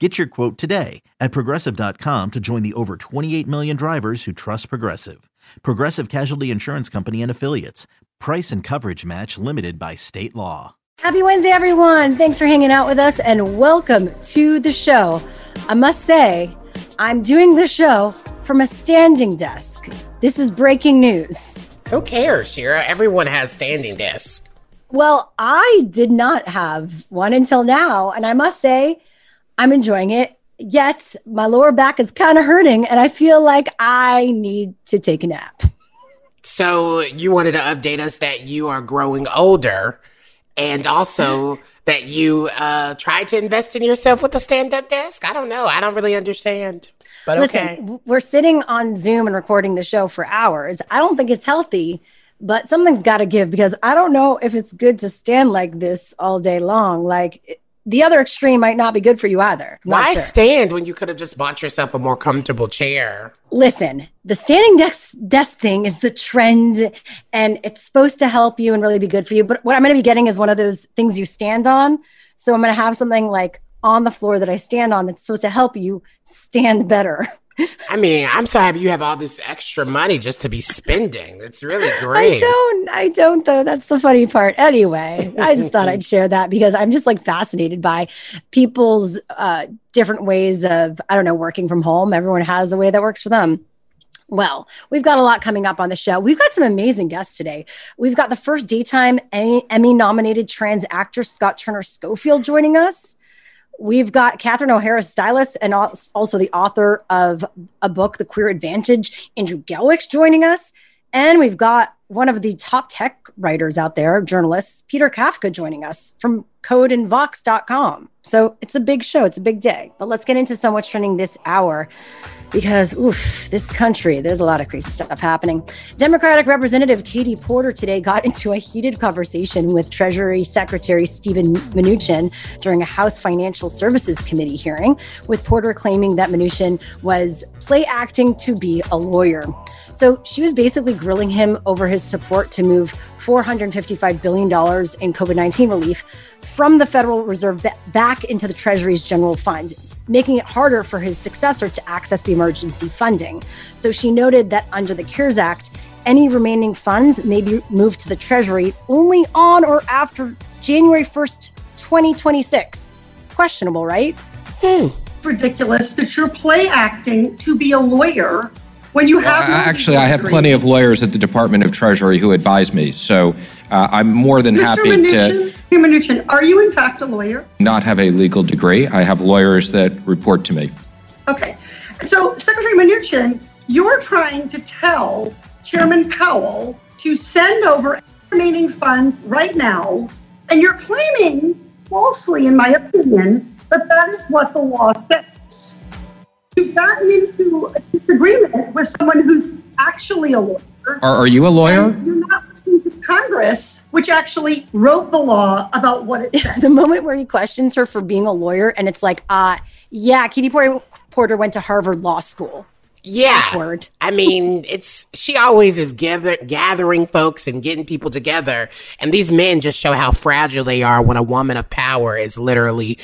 Get your quote today at progressive.com to join the over 28 million drivers who trust Progressive. Progressive Casualty Insurance Company and Affiliates. Price and coverage match limited by state law. Happy Wednesday, everyone. Thanks for hanging out with us and welcome to the show. I must say, I'm doing the show from a standing desk. This is breaking news. Who cares, Shira? Everyone has standing desks. Well, I did not have one until now. And I must say, I'm enjoying it. Yet my lower back is kind of hurting, and I feel like I need to take a nap. So you wanted to update us that you are growing older, and also that you uh, tried to invest in yourself with a stand-up desk. I don't know. I don't really understand. But Listen, okay. we're sitting on Zoom and recording the show for hours. I don't think it's healthy, but something's got to give because I don't know if it's good to stand like this all day long. Like the other extreme might not be good for you either. I'm Why sure. stand when you could have just bought yourself a more comfortable chair? Listen, the standing desk desk thing is the trend and it's supposed to help you and really be good for you. But what I'm going to be getting is one of those things you stand on. So I'm going to have something like on the floor that I stand on that's supposed to help you stand better. I mean, I'm so happy you have all this extra money just to be spending. It's really great. I don't, I don't though. That's the funny part. Anyway, I just thought I'd share that because I'm just like fascinated by people's uh, different ways of, I don't know, working from home. Everyone has a way that works for them. Well, we've got a lot coming up on the show. We've got some amazing guests today. We've got the first daytime Emmy nominated trans actor Scott Turner Schofield joining us. We've got Catherine O'Hara, stylist, and also the author of a book, The Queer Advantage, Andrew Gelwicks, joining us. And we've got one of the top tech writers out there, journalists, Peter Kafka, joining us from codeandvox.com. So it's a big show, it's a big day. But let's get into so much trending this hour because, oof, this country, there's a lot of crazy stuff happening. Democratic Representative Katie Porter today got into a heated conversation with Treasury Secretary Steven Mnuchin during a House Financial Services Committee hearing, with Porter claiming that Mnuchin was play acting to be a lawyer. So she was basically grilling him over his support to move $455 billion in COVID 19 relief from the Federal Reserve back into the Treasury's general fund, making it harder for his successor to access the emergency funding. So she noted that under the CARES Act, any remaining funds may be moved to the Treasury only on or after January 1st, 2026. Questionable, right? Hmm. Ridiculous that you're play acting to be a lawyer when you have. Well, actually, I have plenty of lawyers at the Department of Treasury who advise me. So uh, I'm more than Mr. happy Mnuchin, to. Mnuchin, are you in fact a lawyer? Not have a legal degree. I have lawyers that report to me. Okay. So, Secretary Mnuchin, you're trying to tell Chairman Powell to send over remaining funds right now, and you're claiming, falsely, in my opinion, that that is what the law says. You've gotten into a disagreement with someone who's actually a lawyer. Are, are you a lawyer? You're not listening to Congress, which actually wrote the law about what it says. the moment where he questions her for being a lawyer, and it's like, uh, yeah, Katie Porter, Porter went to Harvard Law School. Yeah. Awkward. I mean, it's she always is gather, gathering folks and getting people together. And these men just show how fragile they are when a woman of power is literally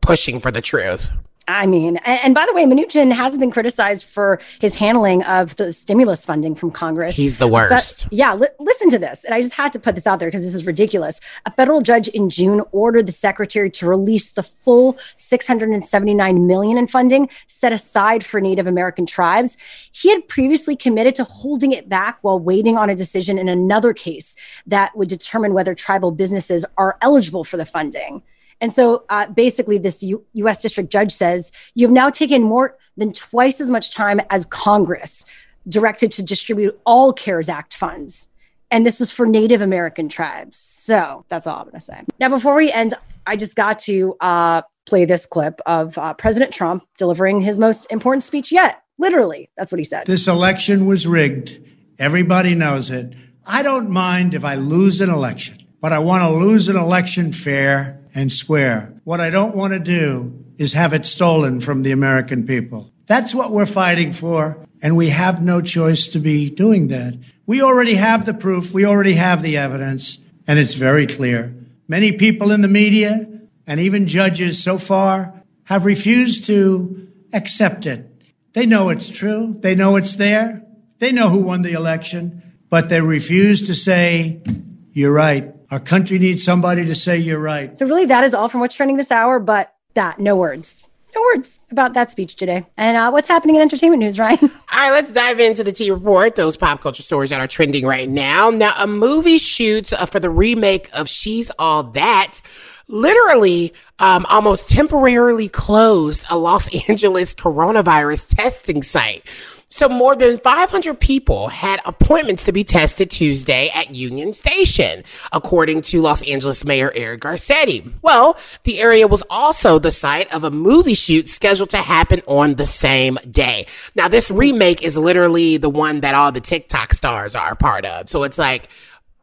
pushing for the truth. I mean, and, by the way, Mnuchin has been criticized for his handling of the stimulus funding from Congress. He's the worst. But, yeah, li- listen to this. And I just had to put this out there because this is ridiculous. A federal judge in June ordered the secretary to release the full 679 million in funding set aside for Native American tribes. He had previously committed to holding it back while waiting on a decision in another case that would determine whether tribal businesses are eligible for the funding. And so uh, basically, this U- US district judge says you've now taken more than twice as much time as Congress directed to distribute all CARES Act funds. And this was for Native American tribes. So that's all I'm going to say. Now, before we end, I just got to uh, play this clip of uh, President Trump delivering his most important speech yet. Literally, that's what he said. This election was rigged. Everybody knows it. I don't mind if I lose an election, but I want to lose an election fair and square. What I don't want to do is have it stolen from the American people. That's what we're fighting for, and we have no choice to be doing that. We already have the proof, we already have the evidence, and it's very clear. Many people in the media and even judges so far have refused to accept it. They know it's true, they know it's there, they know who won the election, but they refuse to say, You're right. Our country needs somebody to say you're right. So, really, that is all from what's trending this hour, but that, no words. No words about that speech today. And uh, what's happening in entertainment news, Ryan? All right, let's dive into the T Report, those pop culture stories that are trending right now. Now, a movie shoots uh, for the remake of She's All That literally um, almost temporarily closed a Los Angeles coronavirus testing site. So more than 500 people had appointments to be tested Tuesday at Union Station, according to Los Angeles Mayor Eric Garcetti. Well, the area was also the site of a movie shoot scheduled to happen on the same day. Now, this remake is literally the one that all the TikTok stars are part of. So it's like,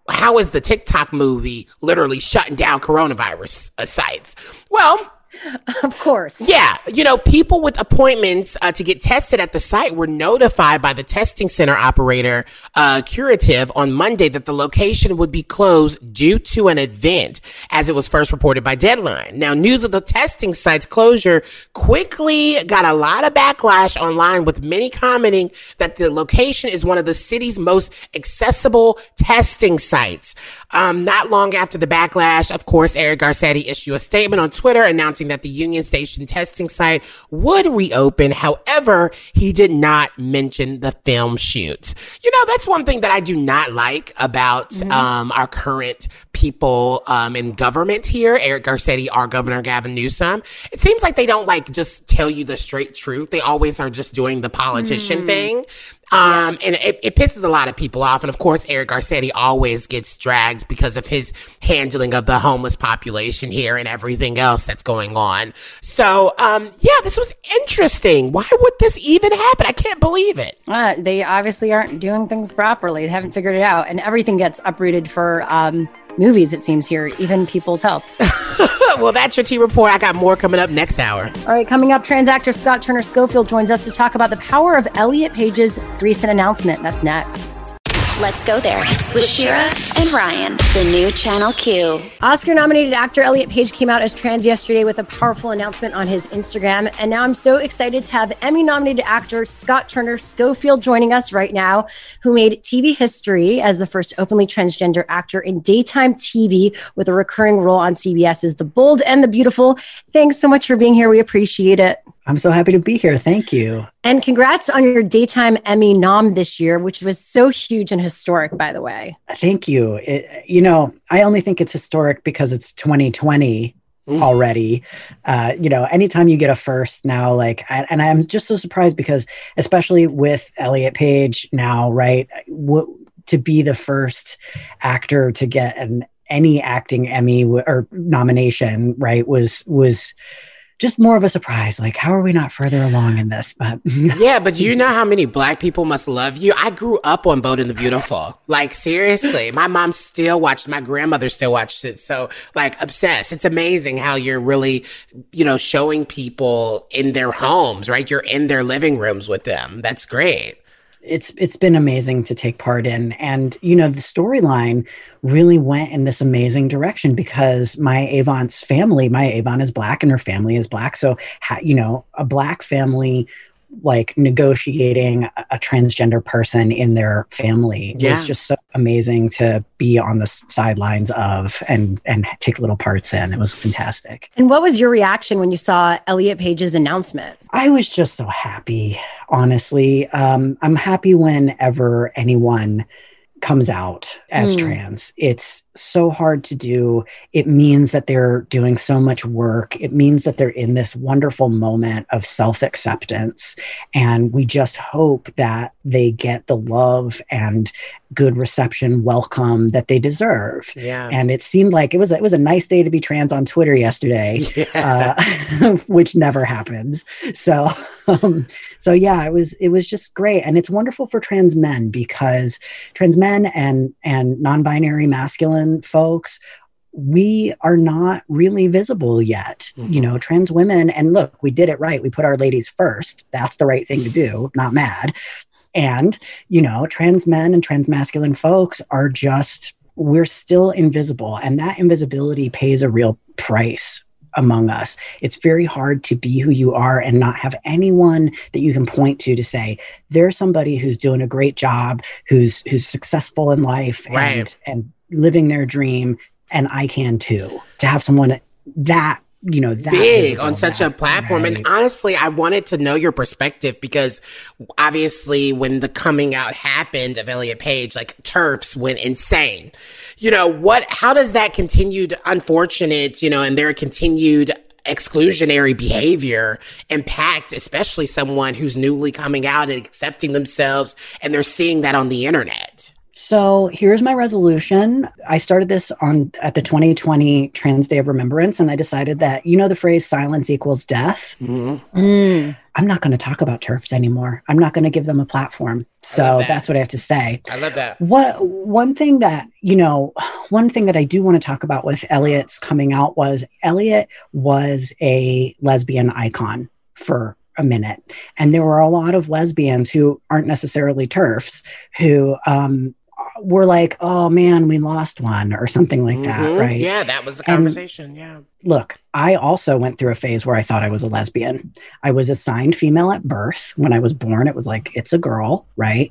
how is the TikTok movie literally shutting down coronavirus uh, sites? Well, Of course. Yeah. You know, people with appointments uh, to get tested at the site were notified by the testing center operator, uh, Curative, on Monday that the location would be closed due to an event, as it was first reported by Deadline. Now, news of the testing site's closure quickly got a lot of backlash online, with many commenting that the location is one of the city's most accessible testing sites. Um, not long after the backlash, of course, Eric Garcetti issued a statement on Twitter announcing announcing that the Union Station testing site would reopen. However, he did not mention the film shoots. You know, that's one thing that I do not like about mm-hmm. um, our current people um, in government here. Eric Garcetti, our governor, Gavin Newsom. It seems like they don't like just tell you the straight truth. They always are just doing the politician mm. thing. Um, and it, it, pisses a lot of people off. And of course, Eric Garcetti always gets dragged because of his handling of the homeless population here and everything else that's going on. So, um, yeah, this was interesting. Why would this even happen? I can't believe it. Uh, they obviously aren't doing things properly. They haven't figured it out. And everything gets uprooted for, um, movies, it seems here, even people's health. well, that's your T report. I got more coming up next hour. All right, coming up, trans actor Scott Turner Schofield joins us to talk about the power of Elliot Page's recent announcement. That's next. Let's go there with Shira and Ryan, the new Channel Q. Oscar nominated actor Elliot Page came out as trans yesterday with a powerful announcement on his Instagram. And now I'm so excited to have Emmy nominated actor Scott Turner Schofield joining us right now, who made TV history as the first openly transgender actor in daytime TV with a recurring role on CBS's The Bold and the Beautiful. Thanks so much for being here. We appreciate it. I'm so happy to be here. Thank you. And congrats on your daytime Emmy nom this year, which was so huge and historic, by the way. Thank you. It, you know, I only think it's historic because it's 2020 mm. already. Uh, you know, anytime you get a first now, like, I, and I'm just so surprised because, especially with Elliot Page now, right? W- to be the first actor to get an any acting Emmy w- or nomination, right? Was was just more of a surprise. Like, how are we not further along in this? But yeah, but do you know how many black people must love you? I grew up on Bold and the Beautiful. Like, seriously, my mom still watched, my grandmother still watched it. So, like, obsessed. It's amazing how you're really, you know, showing people in their homes, right? You're in their living rooms with them. That's great. It's it's been amazing to take part in. And you know the storyline really went in this amazing direction because Maya Avant's family my avon is black and her family is black. So you know a black family like negotiating a, a transgender person in their family Yeah. was just so amazing to be on the sidelines of and and take little parts in it was fantastic And what was your reaction when you saw Elliot Page's announcement? I was just so happy, honestly. Um, I'm happy whenever anyone comes out as Mm. trans. It's so hard to do. It means that they're doing so much work. It means that they're in this wonderful moment of self acceptance. And we just hope that they get the love and good reception, welcome that they deserve. Yeah. And it seemed like it was it was a nice day to be trans on Twitter yesterday yeah. uh, which never happens. So, um, so yeah, it was it was just great, and it's wonderful for trans men because trans men and and non-binary masculine folks. We are not really visible yet. You mm-hmm. know, trans women, and look, we did it right. We put our ladies first. That's the right thing to do, not mad. And, you know, trans men and trans masculine folks are just, we're still invisible. And that invisibility pays a real price among us. It's very hard to be who you are and not have anyone that you can point to to say there's somebody who's doing a great job, who's who's successful in life and and living their dream and I can too. To have someone that, you know, that big on such a platform. And honestly, I wanted to know your perspective because obviously, when the coming out happened of Elliot Page, like TERFs went insane. You know, what, how does that continued unfortunate, you know, and their continued exclusionary behavior impact, especially someone who's newly coming out and accepting themselves and they're seeing that on the internet? So here's my resolution. I started this on at the 2020 Trans Day of Remembrance, and I decided that you know the phrase "silence equals death." Mm. I'm not going to talk about TERFs anymore. I'm not going to give them a platform. So that. that's what I have to say. I love that. What one thing that you know, one thing that I do want to talk about with Elliot's coming out was Elliot was a lesbian icon for a minute, and there were a lot of lesbians who aren't necessarily TERFs who um, were like, "Oh man, we lost one" or something like that, Mhm. right? Yeah, that was the And- conversation. yeah. look, I also went through a phase where I thought I was a lesbian. I was assigned female at birth. When I was born, it was like, it's a girl, right?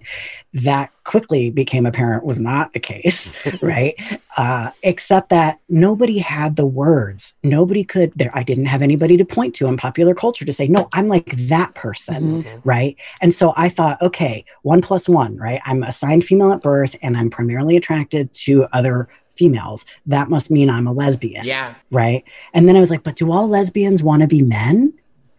That quickly became apparent was not the case, right? Uh, except that nobody had the words. Nobody could, there, I didn't have anybody to point to in popular culture to say, no, I'm like that person, right? And so I thought, okay, one plus one, right? I'm assigned female at birth and I'm primarily attracted to other females. That must mean I'm a lesbian Yeah. right? And then I was like, but do all lesbians want to be men?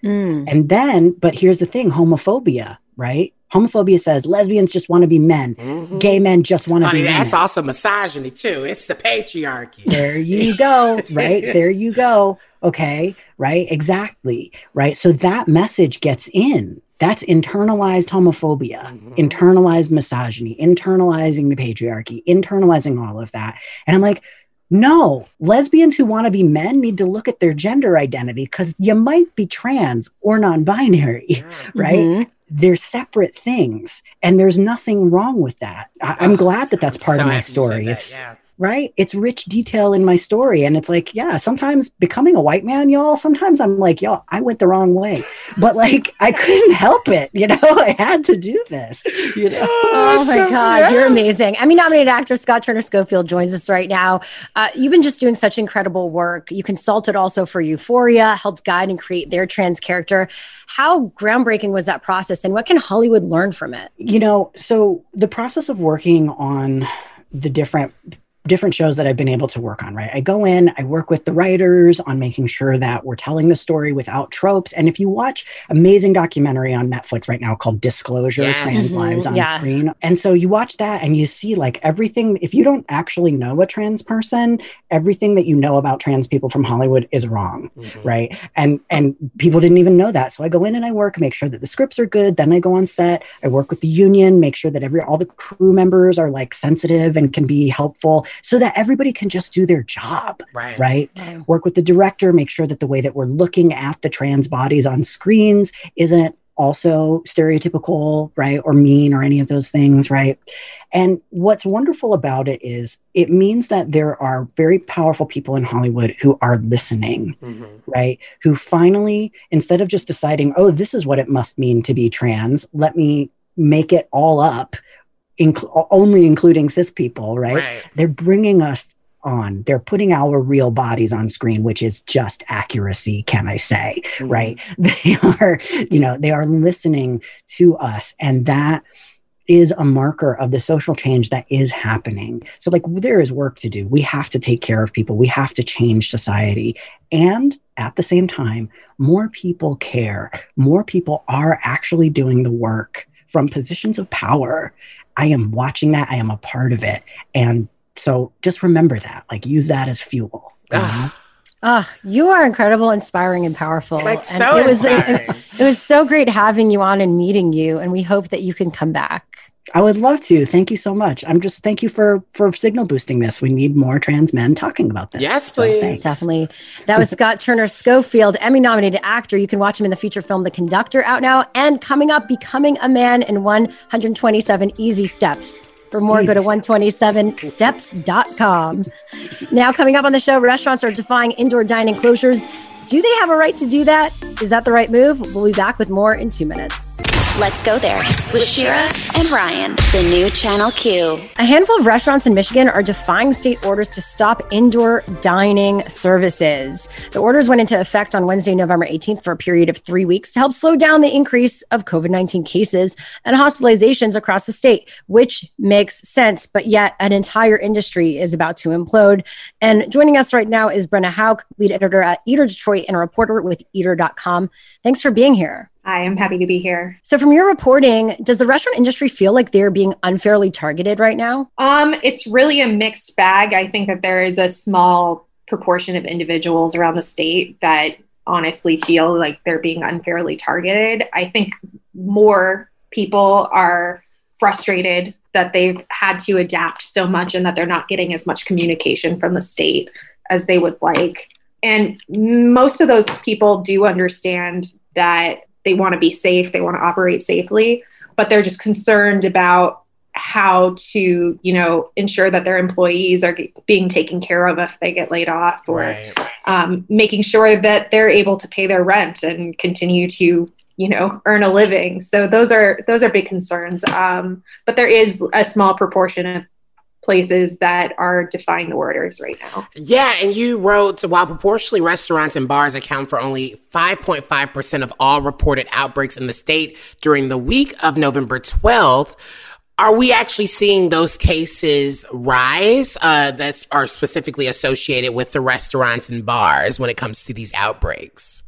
Mm. And then, but here's the thing homophobia, right? Homophobia says lesbians just want to be men, Mhm. gay men just want to be men. that's also misogyny too. It's the patriarchy. There you go, right? There you go. Okay, right? Exactly, right? So that message gets in. That's internalized homophobia, Mhm. internalized misogyny, internalizing the patriarchy, internalizing all of that. And I'm like, no, lesbians who want to be men need to look at their gender identity because you might be trans or non binary, Yeah. right? Mhm. They're separate things. And there's nothing wrong with that. I- I'm Ugh, glad that that's I'm part so of my happy you said story. It's yeah. Right? It's rich detail in my story. And it's like, yeah, sometimes becoming a white man, y'all, sometimes I'm like, y'all, I went the wrong way. But like, I couldn't help it. You know, I had to do this, you know? Oh my so- God, yeah. you're amazing. Emmy nominated actor Scott Turner Schofield joins us right now. Uh, you've been just doing such incredible work. You consulted also for Euphoria, helped guide and create their trans character. How groundbreaking was that process and what can Hollywood learn from it? You know, so the process of working on the different different shows that I've been able to work on, right? I go in, I work with the writers on making sure that we're telling the story without tropes. And if you watch amazing documentary on Netflix right now called Disclosure, Yes. Trans Mhm. Lives on Yeah. Screen. And so you watch that and you see like everything, if you don't actually know a trans person, everything that you know about trans people from Hollywood is wrong Mhm. right and and people didn't even know that so i go in and i work make sure that the scripts are good then i go on set i work with the union make sure that every all the crew members are like sensitive and can be helpful so that everybody can just do their job Right. right work with the director make sure that the way that we're looking at the trans bodies on screens isn't also stereotypical, right? Or mean or any of those things, right? And what's wonderful about it is it means that there are very powerful people in Hollywood who are listening, mm-hmm. right? Who finally, instead of just deciding, oh, this is what it must mean to be trans, let me make it all up, inc- only including cis people, right? right? They're bringing us on. They're putting our real bodies on screen, which is just accuracy, can I say, mm-hmm. right? They are, you know, they are listening to us. And that is a marker of the social change that is happening. So, like, there is work to do. We have to take care of people, we have to change society. And at the same time, more people care. More people are actually doing the work from positions of power. I am watching that. I am a part of it. And so just remember that, like use that as fuel. Ah, oh, you are incredible, inspiring, and powerful. Like and so it was it, it was so great having you on and meeting you, and we hope that you can come back. I would love to. Thank you so much. I'm just thank you for for signal boosting this. We need more trans men talking about this. Yes, please. So Definitely. That was Scott Turner Schofield, Emmy nominated actor. You can watch him in the feature film The Conductor out now and coming up Becoming a Man in 127 Easy Steps. For more, go to 127steps.com. Now, coming up on the show, restaurants are defying indoor dining closures. Do they have a right to do that? Is that the right move? We'll be back with more in two minutes. Let's go there with Shira and Ryan, the new Channel Q. A handful of restaurants in Michigan are defying state orders to stop indoor dining services. The orders went into effect on Wednesday, November 18th for a period of three weeks to help slow down the increase of COVID 19 cases and hospitalizations across the state, which makes sense. But yet, an entire industry is about to implode. And joining us right now is Brenna Houck, lead editor at Eater Detroit and a reporter with Eater.com. Thanks for being here. I am happy to be here. So, from your reporting, does the restaurant industry feel like they're being unfairly targeted right now? Um, it's really a mixed bag. I think that there is a small proportion of individuals around the state that honestly feel like they're being unfairly targeted. I think more people are frustrated that they've had to adapt so much and that they're not getting as much communication from the state as they would like. And most of those people do understand that they want to be safe, they want to operate safely, but they're just concerned about how to, you know, ensure that their employees are being taken care of if they get laid off, or right. um, making sure that they're able to pay their rent and continue to, you know, earn a living. So those are those are big concerns. Um, but there is a small proportion of places that are defying the orders right now. Yeah, and you wrote while proportionally restaurants and bars account for only 5.5% of all reported outbreaks in the state during the week of November 12th. Are we actually seeing those cases rise uh, that are specifically associated with the restaurants and bars when it comes to these outbreaks?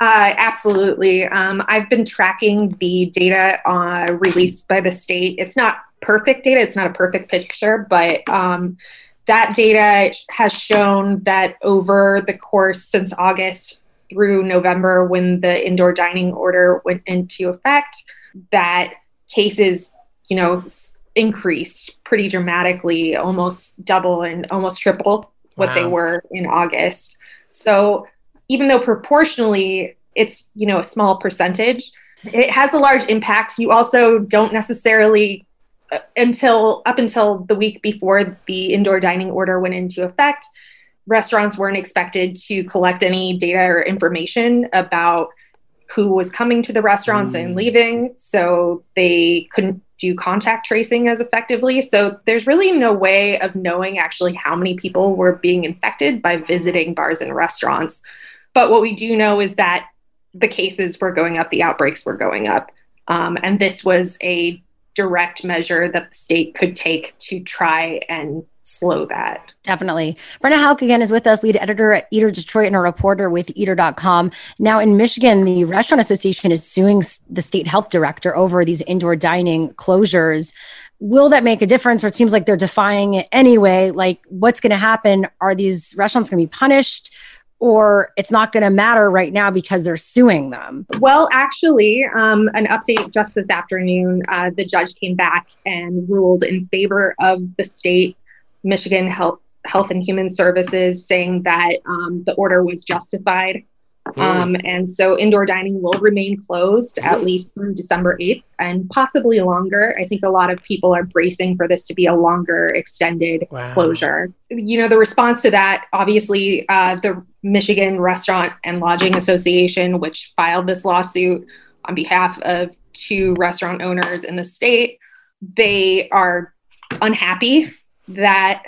Uh, absolutely. Um, I've been tracking the data uh, released by the state. It's not perfect data. It's not a perfect picture, but um, that data has shown that over the course since August through November, when the indoor dining order went into effect, that cases, you know, increased pretty dramatically, almost double and almost triple what wow. they were in August. So even though proportionally it's, you know, a small percentage, it has a large impact. You also don't necessarily until up until the week before the indoor dining order went into effect, restaurants weren't expected to collect any data or information about who was coming to the restaurants mm. and leaving. So they couldn't do contact tracing as effectively. So there's really no way of knowing actually how many people were being infected by visiting bars and restaurants. But what we do know is that the cases were going up, the outbreaks were going up. Um, and this was a direct measure that the state could take to try and slow that. Definitely. Brenna Houck again is with us, lead editor at Eater Detroit and a reporter with Eater.com. Now in Michigan, the Restaurant Association is suing the state health director over these indoor dining closures. Will that make a difference? Or it seems like they're defying it anyway. Like, what's going to happen? Are these restaurants going to be punished? Or it's not going to matter right now because they're suing them? Well, actually, um, an update just this afternoon, uh, the judge came back and ruled in favor of the state, Michigan Health, Health and Human Services, saying that um, the order was justified. Mm. Um, and so indoor dining will remain closed mm. at least through December 8th and possibly longer. I think a lot of people are bracing for this to be a longer extended wow. closure. You know, the response to that, obviously, uh, the Michigan Restaurant and Lodging Association, which filed this lawsuit on behalf of two restaurant owners in the state, they are unhappy that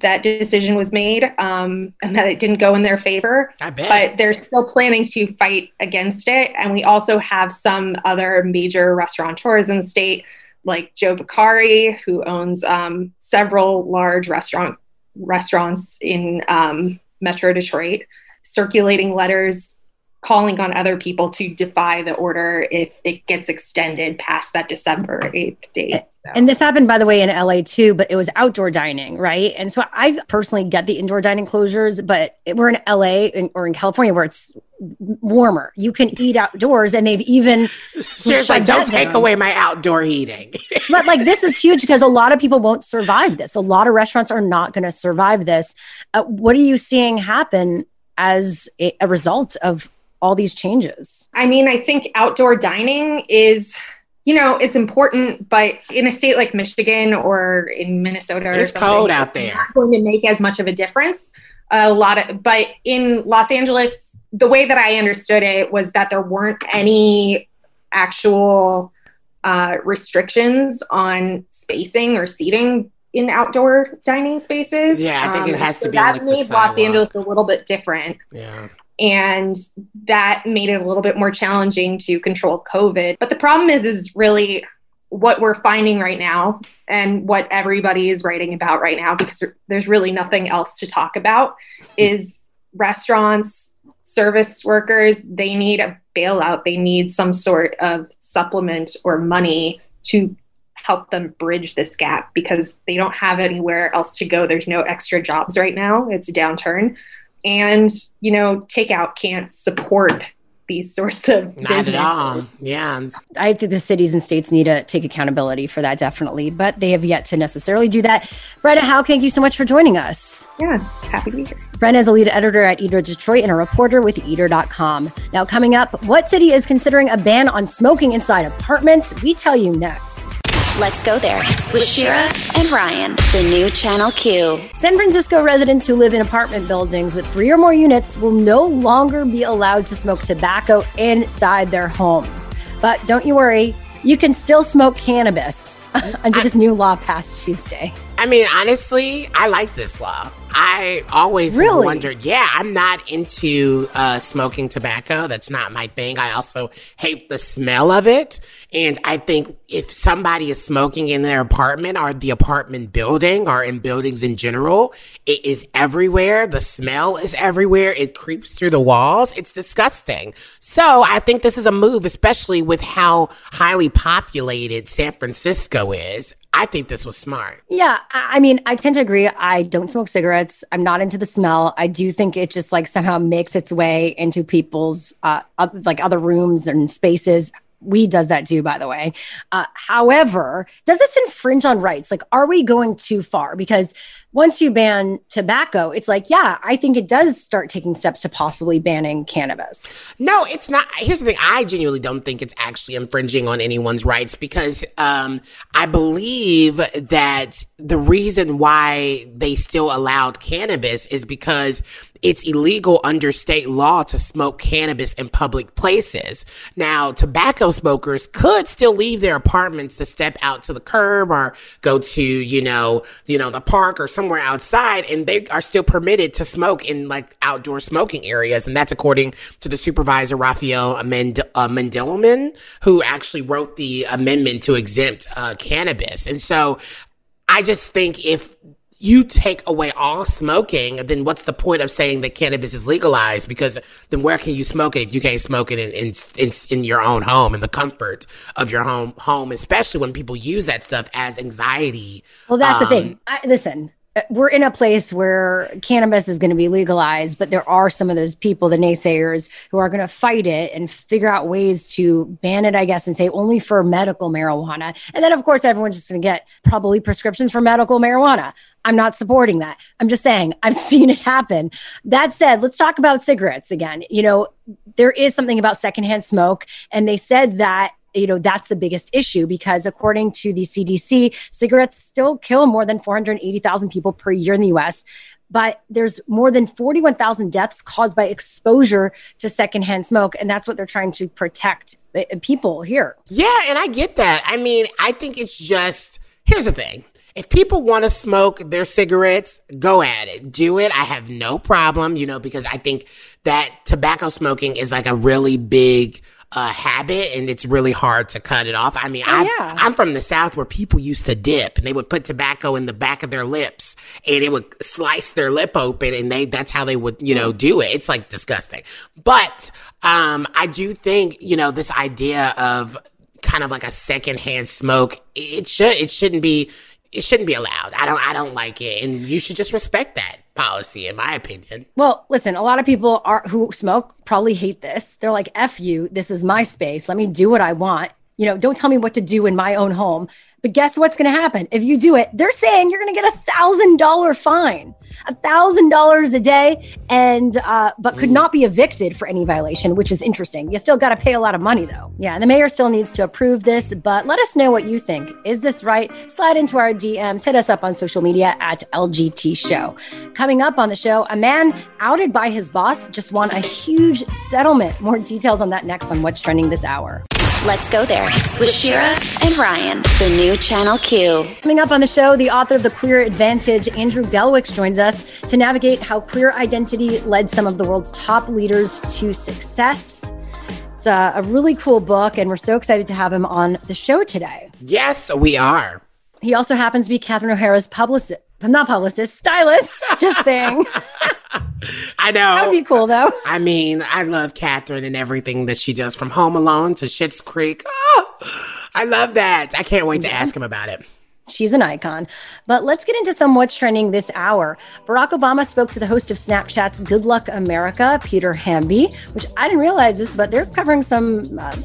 that decision was made um, and that it didn't go in their favor. I bet. But they're still planning to fight against it. And we also have some other major restaurateurs in the state, like Joe Vicari, who owns um, several large restaurant restaurants in um, Metro Detroit, circulating letters calling on other people to defy the order if it gets extended past that December 8th date. So. And this happened, by the way, in LA too, but it was outdoor dining, right? And so I personally get the indoor dining closures, but we're in LA or in California where it's warmer. You can eat outdoors, and they've even seriously like, don't take down. away my outdoor eating. but like this is huge because a lot of people won't survive this. A lot of restaurants are not going to survive this. Uh, what are you seeing happen as a, a result of all these changes? I mean, I think outdoor dining is you know, it's important, but in a state like Michigan or in Minnesota, it's cold out there. Not going to make as much of a difference. A lot of, but in Los Angeles, the way that I understood it was that there weren't any actual uh, restrictions on spacing or seating in outdoor dining spaces. Yeah, I think um, it has to so be. That like made Los Angeles a little bit different. Yeah. And that made it a little bit more challenging to control COVID. But the problem is, is really what we're finding right now and what everybody is writing about right now, because there's really nothing else to talk about, is restaurants, service workers, they need a bailout. They need some sort of supplement or money to help them bridge this gap because they don't have anywhere else to go. There's no extra jobs right now. It's a downturn and you know takeout can't support these sorts of not businesses. at all. Yeah. I think the cities and states need to take accountability for that definitely but they have yet to necessarily do that. Brenna Houck thank you so much for joining us. Yeah happy to be here. Brenna is a lead editor at eater detroit and a reporter with eater.com now coming up what city is considering a ban on smoking inside apartments? We tell you next Let's go there with Shira and Ryan, the new Channel Q. San Francisco residents who live in apartment buildings with three or more units will no longer be allowed to smoke tobacco inside their homes. But don't you worry, you can still smoke cannabis under this new law passed Tuesday. I mean, honestly, I like this law. I always really? wondered. Yeah, I'm not into uh, smoking tobacco. That's not my thing. I also hate the smell of it. And I think if somebody is smoking in their apartment or the apartment building or in buildings in general, it is everywhere. The smell is everywhere. It creeps through the walls. It's disgusting. So I think this is a move, especially with how highly populated San Francisco is. I think this was smart. Yeah. I mean, I tend to agree. I don't smoke cigarettes. I'm not into the smell. I do think it just like somehow makes its way into people's uh, like other rooms and spaces weed does that too by the way uh, however does this infringe on rights like are we going too far because once you ban tobacco it's like yeah i think it does start taking steps to possibly banning cannabis. No it's not. Here's the thing. I genuinely don't think it's actually infringing on anyone's rights because um, i believe that the reason why they still allowed cannabis is because it's illegal under state law to smoke cannabis in public places. Now, tobacco smokers could still leave their apartments to step out to the curb or go to, you know, you know, the park or somewhere outside and they are still permitted to smoke in like outdoor smoking areas. And that's according to the supervisor, Rafael Mend- uh, Mandelman, who actually wrote the amendment to exempt uh, cannabis. And so I just think if you take away all smoking, then what's the point of saying that cannabis is legalized? Because then where can you smoke it if you can't smoke it in in, in, in your own home, in the comfort of your home home, especially when people use that stuff as anxiety. Well, that's um, the thing. Um, I, listen, Uh, we're in a place where cannabis is going to be legalized, but there are some of those people, the naysayers, who are going to fight it and figure out ways to ban it, I guess, and say only for medical marijuana. And then, of course, everyone's just going to get probably prescriptions for medical marijuana. I'm not supporting that. I'm just saying I've seen it happen. That said, let's talk about cigarettes again. You know, there is something about secondhand smoke, and they said that you know that's the biggest issue because according to the CDC, cigarettes still kill more than 480,000 people per year in the US. But there's more than 41,000 deaths caused by exposure to secondhand smoke. And that's what they're trying to protect uh, people here. Yeah. And I get that. I mean, I think it's just here's the thing if people want to smoke their cigarettes, go at it. Do it. I have no problem, you know, because I think that tobacco smoking is like a really big uh, habit and it's really hard to cut it off. I mean, oh, yeah. I'm from the South where people used to dip and they would put tobacco in the back of their lips and it would slice their lip open and they, that's how they would, you know, do it. It's like disgusting. But, um, I do think, you know, this idea of kind of like a secondhand smoke, it should, it shouldn't be, it shouldn't be allowed. I don't I don't like it and you should just respect that policy in my opinion. Well, listen, a lot of people are who smoke probably hate this. They're like F you, this is my space. Let me do what I want. You know, don't tell me what to do in my own home. But guess what's going to happen? If you do it, they're saying you're going to get a thousand dollar fine, a thousand dollars a day, and uh, but could not be evicted for any violation, which is interesting. You still got to pay a lot of money though. Yeah, and the mayor still needs to approve this. But let us know what you think. Is this right? Slide into our DMs. Hit us up on social media at LGT Show. Coming up on the show, a man outed by his boss just won a huge settlement. More details on that next on what's trending this hour. Let's go there with Shira and Ryan, the new Channel Q. Coming up on the show, the author of The Queer Advantage, Andrew Gelwicks, joins us to navigate how queer identity led some of the world's top leaders to success. It's a, a really cool book, and we're so excited to have him on the show today. Yes, we are. He also happens to be Catherine O'Hara's publicist, not publicist, stylist. Just saying. I know. That would be cool, though. I mean, I love Catherine and everything that she does from Home Alone to Schitt's Creek. Oh, I love that. I can't wait to ask him about it. She's an icon. But let's get into some what's trending this hour. Barack Obama spoke to the host of Snapchat's Good Luck America, Peter Hamby, which I didn't realize this, but they're covering some. Uh,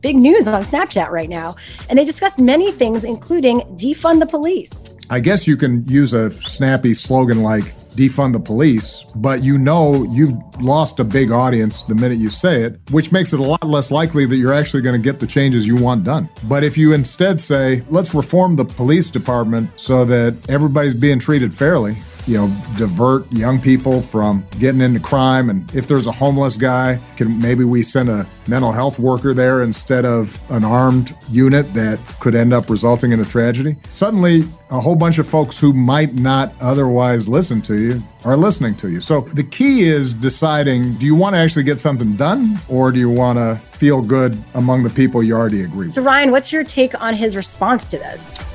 big news on Snapchat right now. And they discussed many things, including defund the police. I guess you can use a snappy slogan like defund the police, but you know you've lost a big audience the minute you say it, which makes it a lot less likely that you're actually going to get the changes you want done. But if you instead say, let's reform the police department so that everybody's being treated fairly, you know, divert young people from getting into crime. And if there's a homeless guy, can maybe we send a mental health worker there instead of an armed unit that could end up resulting in a tragedy? Suddenly, a whole bunch of folks who might not otherwise listen to you are listening to you. So the key is deciding do you want to actually get something done or do you want to feel good among the people you already agree with? So, Ryan, what's your take on his response to this?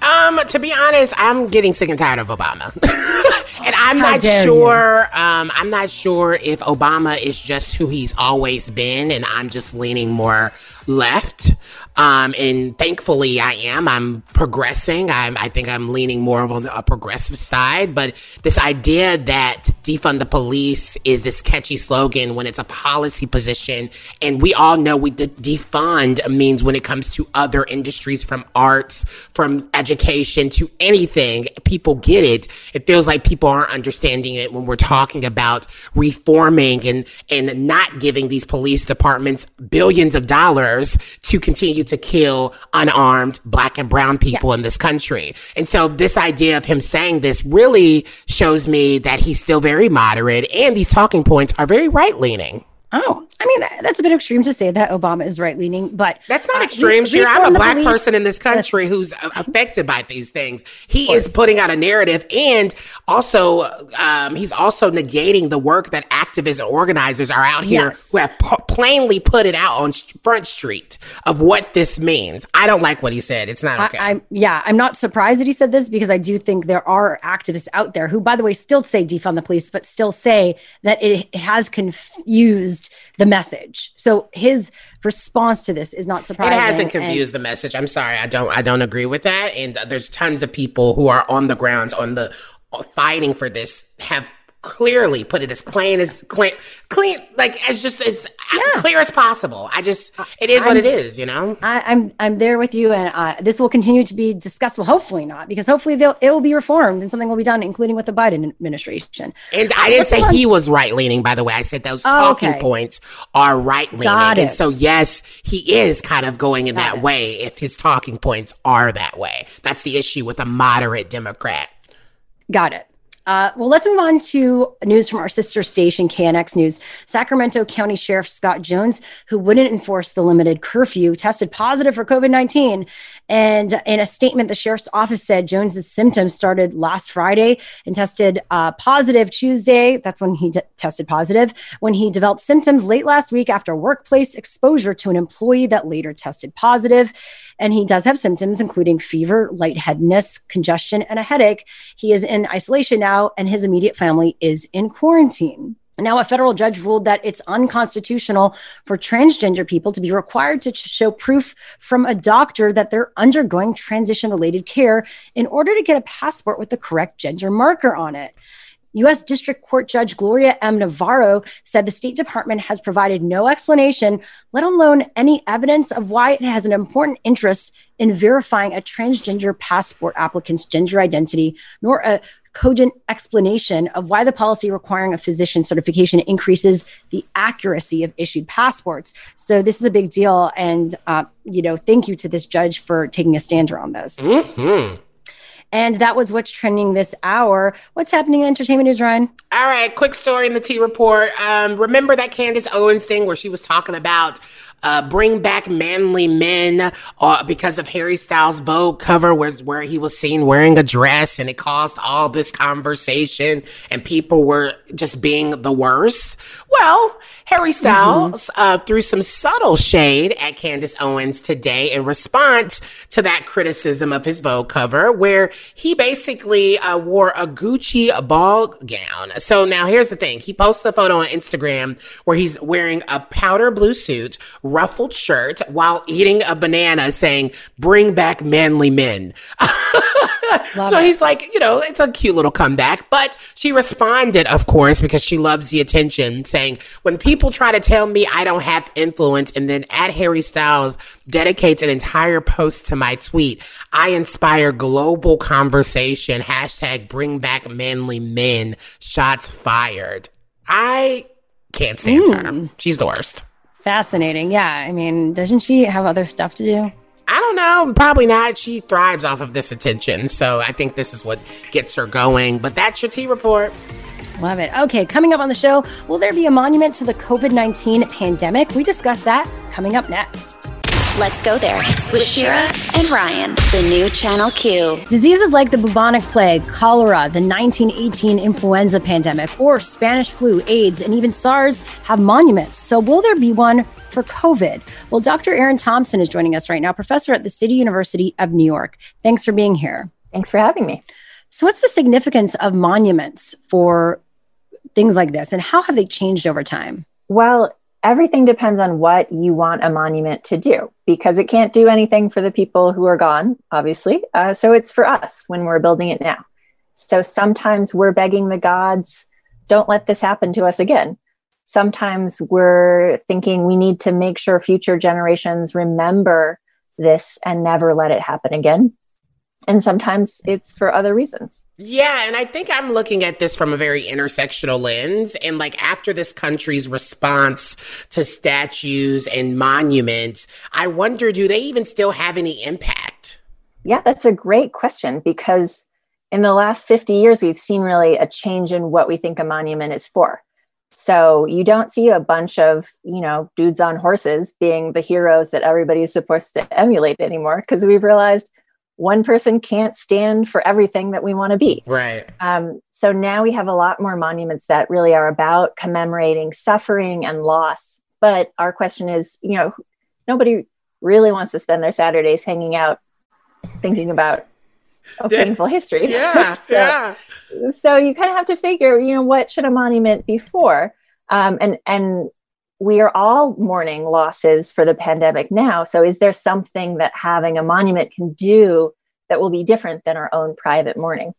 Um, to be honest, I'm getting sick and tired of Obama. and I'm How not sure um I'm not sure if Obama is just who he's always been and I'm just leaning more left. Um, and thankfully I am. I'm progressing. I'm, I think I'm leaning more on a progressive side. But this idea that defund the police is this catchy slogan when it's a policy position, and we all know we de- defund means when it comes to other industries, from arts, from education to anything, people get it. It feels like people aren't understanding it when we're talking about reforming and and not giving these police departments billions of dollars to continue to kill unarmed black and brown people yes. in this country. And so this idea of him saying this really shows me that he's still very moderate and these talking points are very right leaning. Oh, I mean, that's a bit extreme to say that Obama is right leaning, but that's not uh, extreme. Re- I'm a black person in this country who's affected by these things. He is putting out a narrative, and also, um, he's also negating the work that activists and organizers are out here yes. who have p- plainly put it out on Front Street of what this means. I don't like what he said. It's not okay. I, I'm, yeah, I'm not surprised that he said this because I do think there are activists out there who, by the way, still say defund the police, but still say that it has confused the message. So his response to this is not surprising. It hasn't confused and- the message. I'm sorry, I don't I don't agree with that. And there's tons of people who are on the grounds on the fighting for this have clearly put it as clean as clean, clean, like as just as yeah. clear as possible. I just, it is I'm, what it is, you know. I, am I'm, I'm there with you, and uh, this will continue to be discussed. Well, hopefully not, because hopefully they'll it will be reformed and something will be done, including with the Biden administration. And I didn't say he was right leaning, by the way. I said those oh, talking okay. points are right leaning, and so yes, he is kind of going in Got that it. way. If his talking points are that way, that's the issue with a moderate Democrat. Got it. Uh, well, let's move on to news from our sister station, KNX News. Sacramento County Sheriff Scott Jones, who wouldn't enforce the limited curfew, tested positive for COVID 19. And in a statement, the sheriff's office said Jones's symptoms started last Friday and tested uh, positive Tuesday. That's when he tested positive. When he developed symptoms late last week after workplace exposure to an employee that later tested positive. And he does have symptoms, including fever, lightheadedness, congestion, and a headache. He is in isolation now, and his immediate family is in quarantine. Now, a federal judge ruled that it's unconstitutional for transgender people to be required to show proof from a doctor that they're undergoing transition related care in order to get a passport with the correct gender marker on it. U.S. District Court Judge Gloria M. Navarro said the State Department has provided no explanation, let alone any evidence of why it has an important interest in verifying a transgender passport applicant's gender identity, nor a cogent explanation of why the policy requiring a physician certification increases the accuracy of issued passports. So this is a big deal, and uh, you know, thank you to this judge for taking a stand around this. Mm-hmm. And that was what's trending this hour. What's happening in entertainment news, Ryan? All right, quick story in the T report. Um, remember that Candace Owens thing where she was talking about uh, bring back manly men uh, because of Harry Styles' Vogue cover where, where he was seen wearing a dress and it caused all this conversation and people were just being the worst. Well, Harry mm-hmm. Styles mm-hmm. uh, threw some subtle shade at Candace Owens today in response to that criticism of his Vogue cover, where he basically uh, wore a Gucci ball gown. So now here's the thing: he posts a photo on Instagram where he's wearing a powder blue suit, ruffled shirt, while eating a banana, saying "Bring back manly men." so it. he's like, you know, it's a cute little comeback. But she responded, of course, because she loves the attention, saying, when people try to tell me I don't have influence, and then at Harry Styles dedicates an entire post to my tweet, I inspire global conversation. Hashtag bring back manly men. Shots fired. I can't stand mm. her. She's the worst. Fascinating. Yeah. I mean, doesn't she have other stuff to do? I don't know. Probably not. She thrives off of this attention. So I think this is what gets her going. But that's your T report. Love it. Okay, coming up on the show, will there be a monument to the COVID 19 pandemic? We discuss that coming up next. Let's go there with Shira and Ryan, the new Channel Q. Diseases like the bubonic plague, cholera, the 1918 influenza pandemic, or Spanish flu, AIDS, and even SARS have monuments. So, will there be one for COVID? Well, Dr. Erin Thompson is joining us right now, professor at the City University of New York. Thanks for being here. Thanks for having me. So, what's the significance of monuments for things like this, and how have they changed over time? Well, everything depends on what you want a monument to do because it can't do anything for the people who are gone, obviously. Uh, so it's for us when we're building it now. So sometimes we're begging the gods, don't let this happen to us again. Sometimes we're thinking we need to make sure future generations remember this and never let it happen again and sometimes it's for other reasons. Yeah, and I think I'm looking at this from a very intersectional lens. And like after this country's response to statues and monuments, I wonder do they even still have any impact? Yeah, that's a great question because in the last 50 years, we've seen really a change in what we think a monument is for. So you don't see a bunch of, you know, dudes on horses being the heroes that everybody is supposed to emulate anymore because we've realized one person can't stand for everything that we want to be. Right. Um, so now we have a lot more monuments that really are about commemorating suffering and loss. But our question is, you know, nobody really wants to spend their Saturdays hanging out thinking about a painful history. Yeah. so, yeah. So you kind of have to figure, you know, what should a monument be for? Um, and and we are all mourning losses for the pandemic now. So, is there something that having a monument can do that will be different than our own private mourning?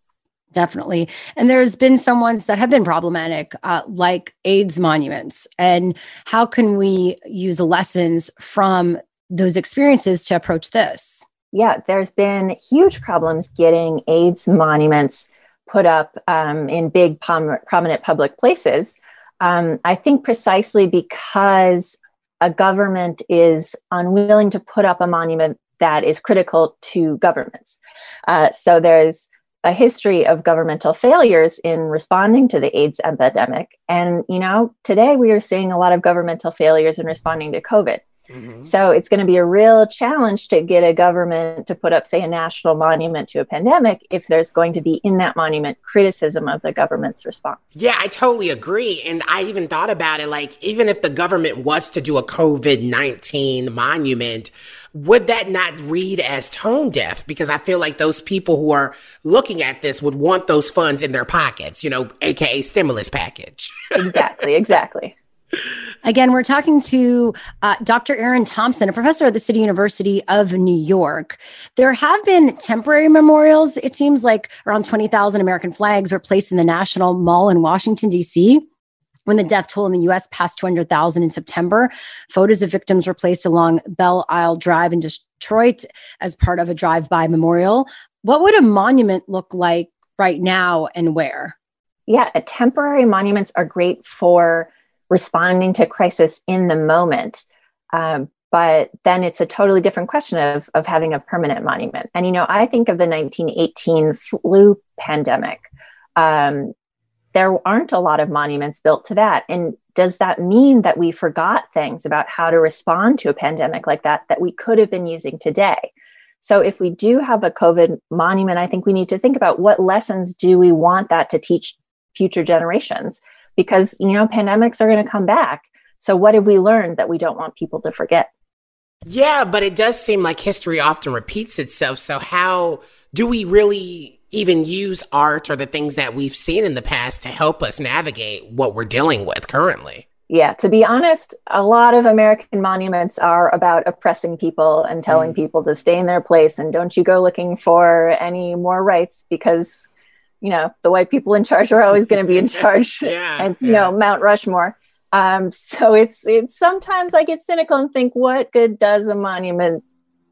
Definitely. And there's been some ones that have been problematic, uh, like AIDS monuments. And how can we use the lessons from those experiences to approach this? Yeah, there's been huge problems getting AIDS monuments put up um, in big, prom- prominent public places. Um, I think precisely because a government is unwilling to put up a monument that is critical to governments. Uh, so there's a history of governmental failures in responding to the AIDS epidemic. And, you know, today we are seeing a lot of governmental failures in responding to COVID. Mm-hmm. So it's going to be a real challenge to get a government to put up, say, a national monument to a pandemic if there's going to be in that monument criticism of the government's response. Yeah, I totally agree. And I even thought about it like, even if the government was to do a COVID 19 monument, would that not read as tone deaf? Because I feel like those people who are looking at this would want those funds in their pockets, you know, AKA stimulus package. exactly, exactly. Again, we're talking to uh, Dr. Erin Thompson, a professor at the City University of New York. There have been temporary memorials. It seems like around 20,000 American flags were placed in the National Mall in Washington, D.C. When the death toll in the US passed 200,000 in September, photos of victims were placed along Belle Isle Drive in Detroit as part of a drive by memorial. What would a monument look like right now and where? Yeah, temporary monuments are great for responding to crisis in the moment. Um, but then it's a totally different question of, of having a permanent monument. And, you know, I think of the 1918 flu pandemic. Um, there aren't a lot of monuments built to that. And does that mean that we forgot things about how to respond to a pandemic like that that we could have been using today? So, if we do have a COVID monument, I think we need to think about what lessons do we want that to teach future generations? Because you know pandemics are going to come back. So what have we learned that we don't want people to forget? Yeah but it does seem like history often repeats itself. So how do we really even use art or the things that we've seen in the past to help us navigate what we're dealing with currently? Yeah, to be honest, a lot of American monuments are about oppressing people and telling mm. people to stay in their place and don't you go looking for any more rights because you know the white people in charge are always going to be in charge yeah, and you yeah. know mount rushmore. Um, so it's it's sometimes i get cynical and think what good does a monument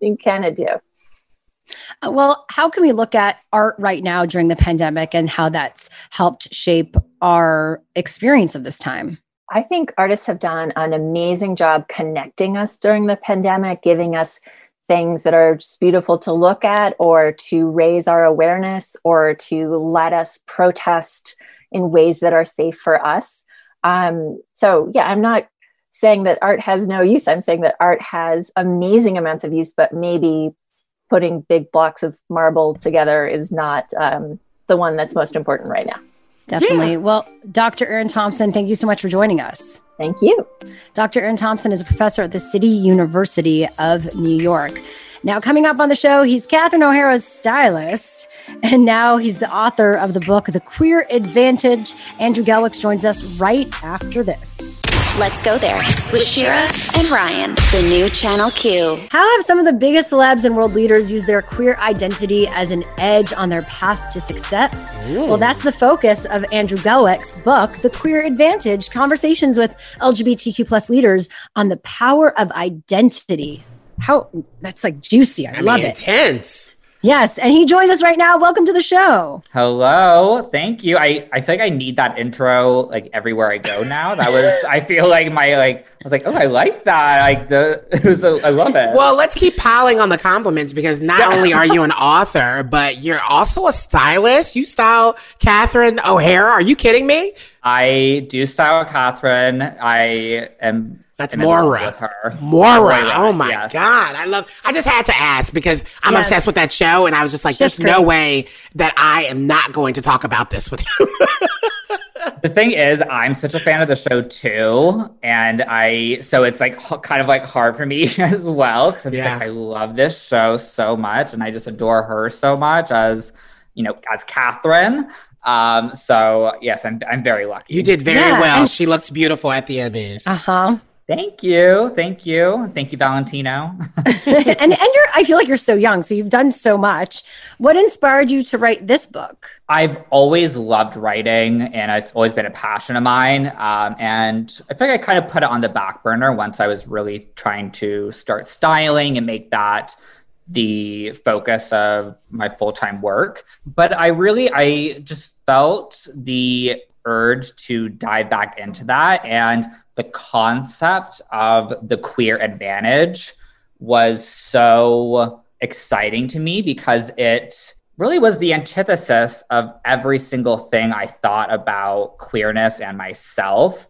in canada do? Uh, well how can we look at art right now during the pandemic and how that's helped shape our experience of this time? I think artists have done an amazing job connecting us during the pandemic giving us things that are just beautiful to look at or to raise our awareness or to let us protest in ways that are safe for us. Um, so, yeah, I'm not saying that art has no use. I'm saying that art has amazing amounts of use, but maybe putting big blocks of marble together is not um, the one that's most important right now. Definitely. Yeah. Well, Dr. Erin Thompson, thank you so much for joining us. Thank you. Dr. Erin Thompson is a professor at the City University of New York. Now, coming up on the show, he's Catherine O'Hara's stylist, and now he's the author of the book, The Queer Advantage. Andrew Gelwicks joins us right after this. Let's go there with Shira and Ryan, the new Channel Q. How have some of the biggest celebs and world leaders used their queer identity as an edge on their path to success? Ooh. Well, that's the focus of Andrew Gelwicks' book, The Queer Advantage Conversations with LGBTQ plus leaders on the power of identity. How that's like juicy. I, I love mean, it. Intense. Yes, and he joins us right now. Welcome to the show. Hello, thank you. I I feel like I need that intro like everywhere I go now. That was I feel like my like I was like oh I like that like the it was a, I love it. Well, let's keep piling on the compliments because not yeah. only are you an author, but you're also a stylist. You style Catherine O'Hara. Are you kidding me? I do style Catherine. I am that's Moira. With her. Moira. Oh my yes. god, I love. I just had to ask because I'm yes. obsessed with that show, and I was just like, "There's no way that I am not going to talk about this with you." the thing is, I'm such a fan of the show too, and I so it's like kind of like hard for me as well because yeah. like, I love this show so much, and I just adore her so much as you know as Catherine. Um, so yes, I'm I'm very lucky. You did very yeah, well. She looked beautiful at the Emmys. Uh huh. Thank you. Thank you. Thank you, Valentino. and and you're I feel like you're so young, so you've done so much. What inspired you to write this book? I've always loved writing and it's always been a passion of mine. Um, and I think I kind of put it on the back burner once I was really trying to start styling and make that the focus of my full-time work. But I really I just felt the urge to dive back into that and the concept of the queer advantage was so exciting to me because it really was the antithesis of every single thing I thought about queerness and myself.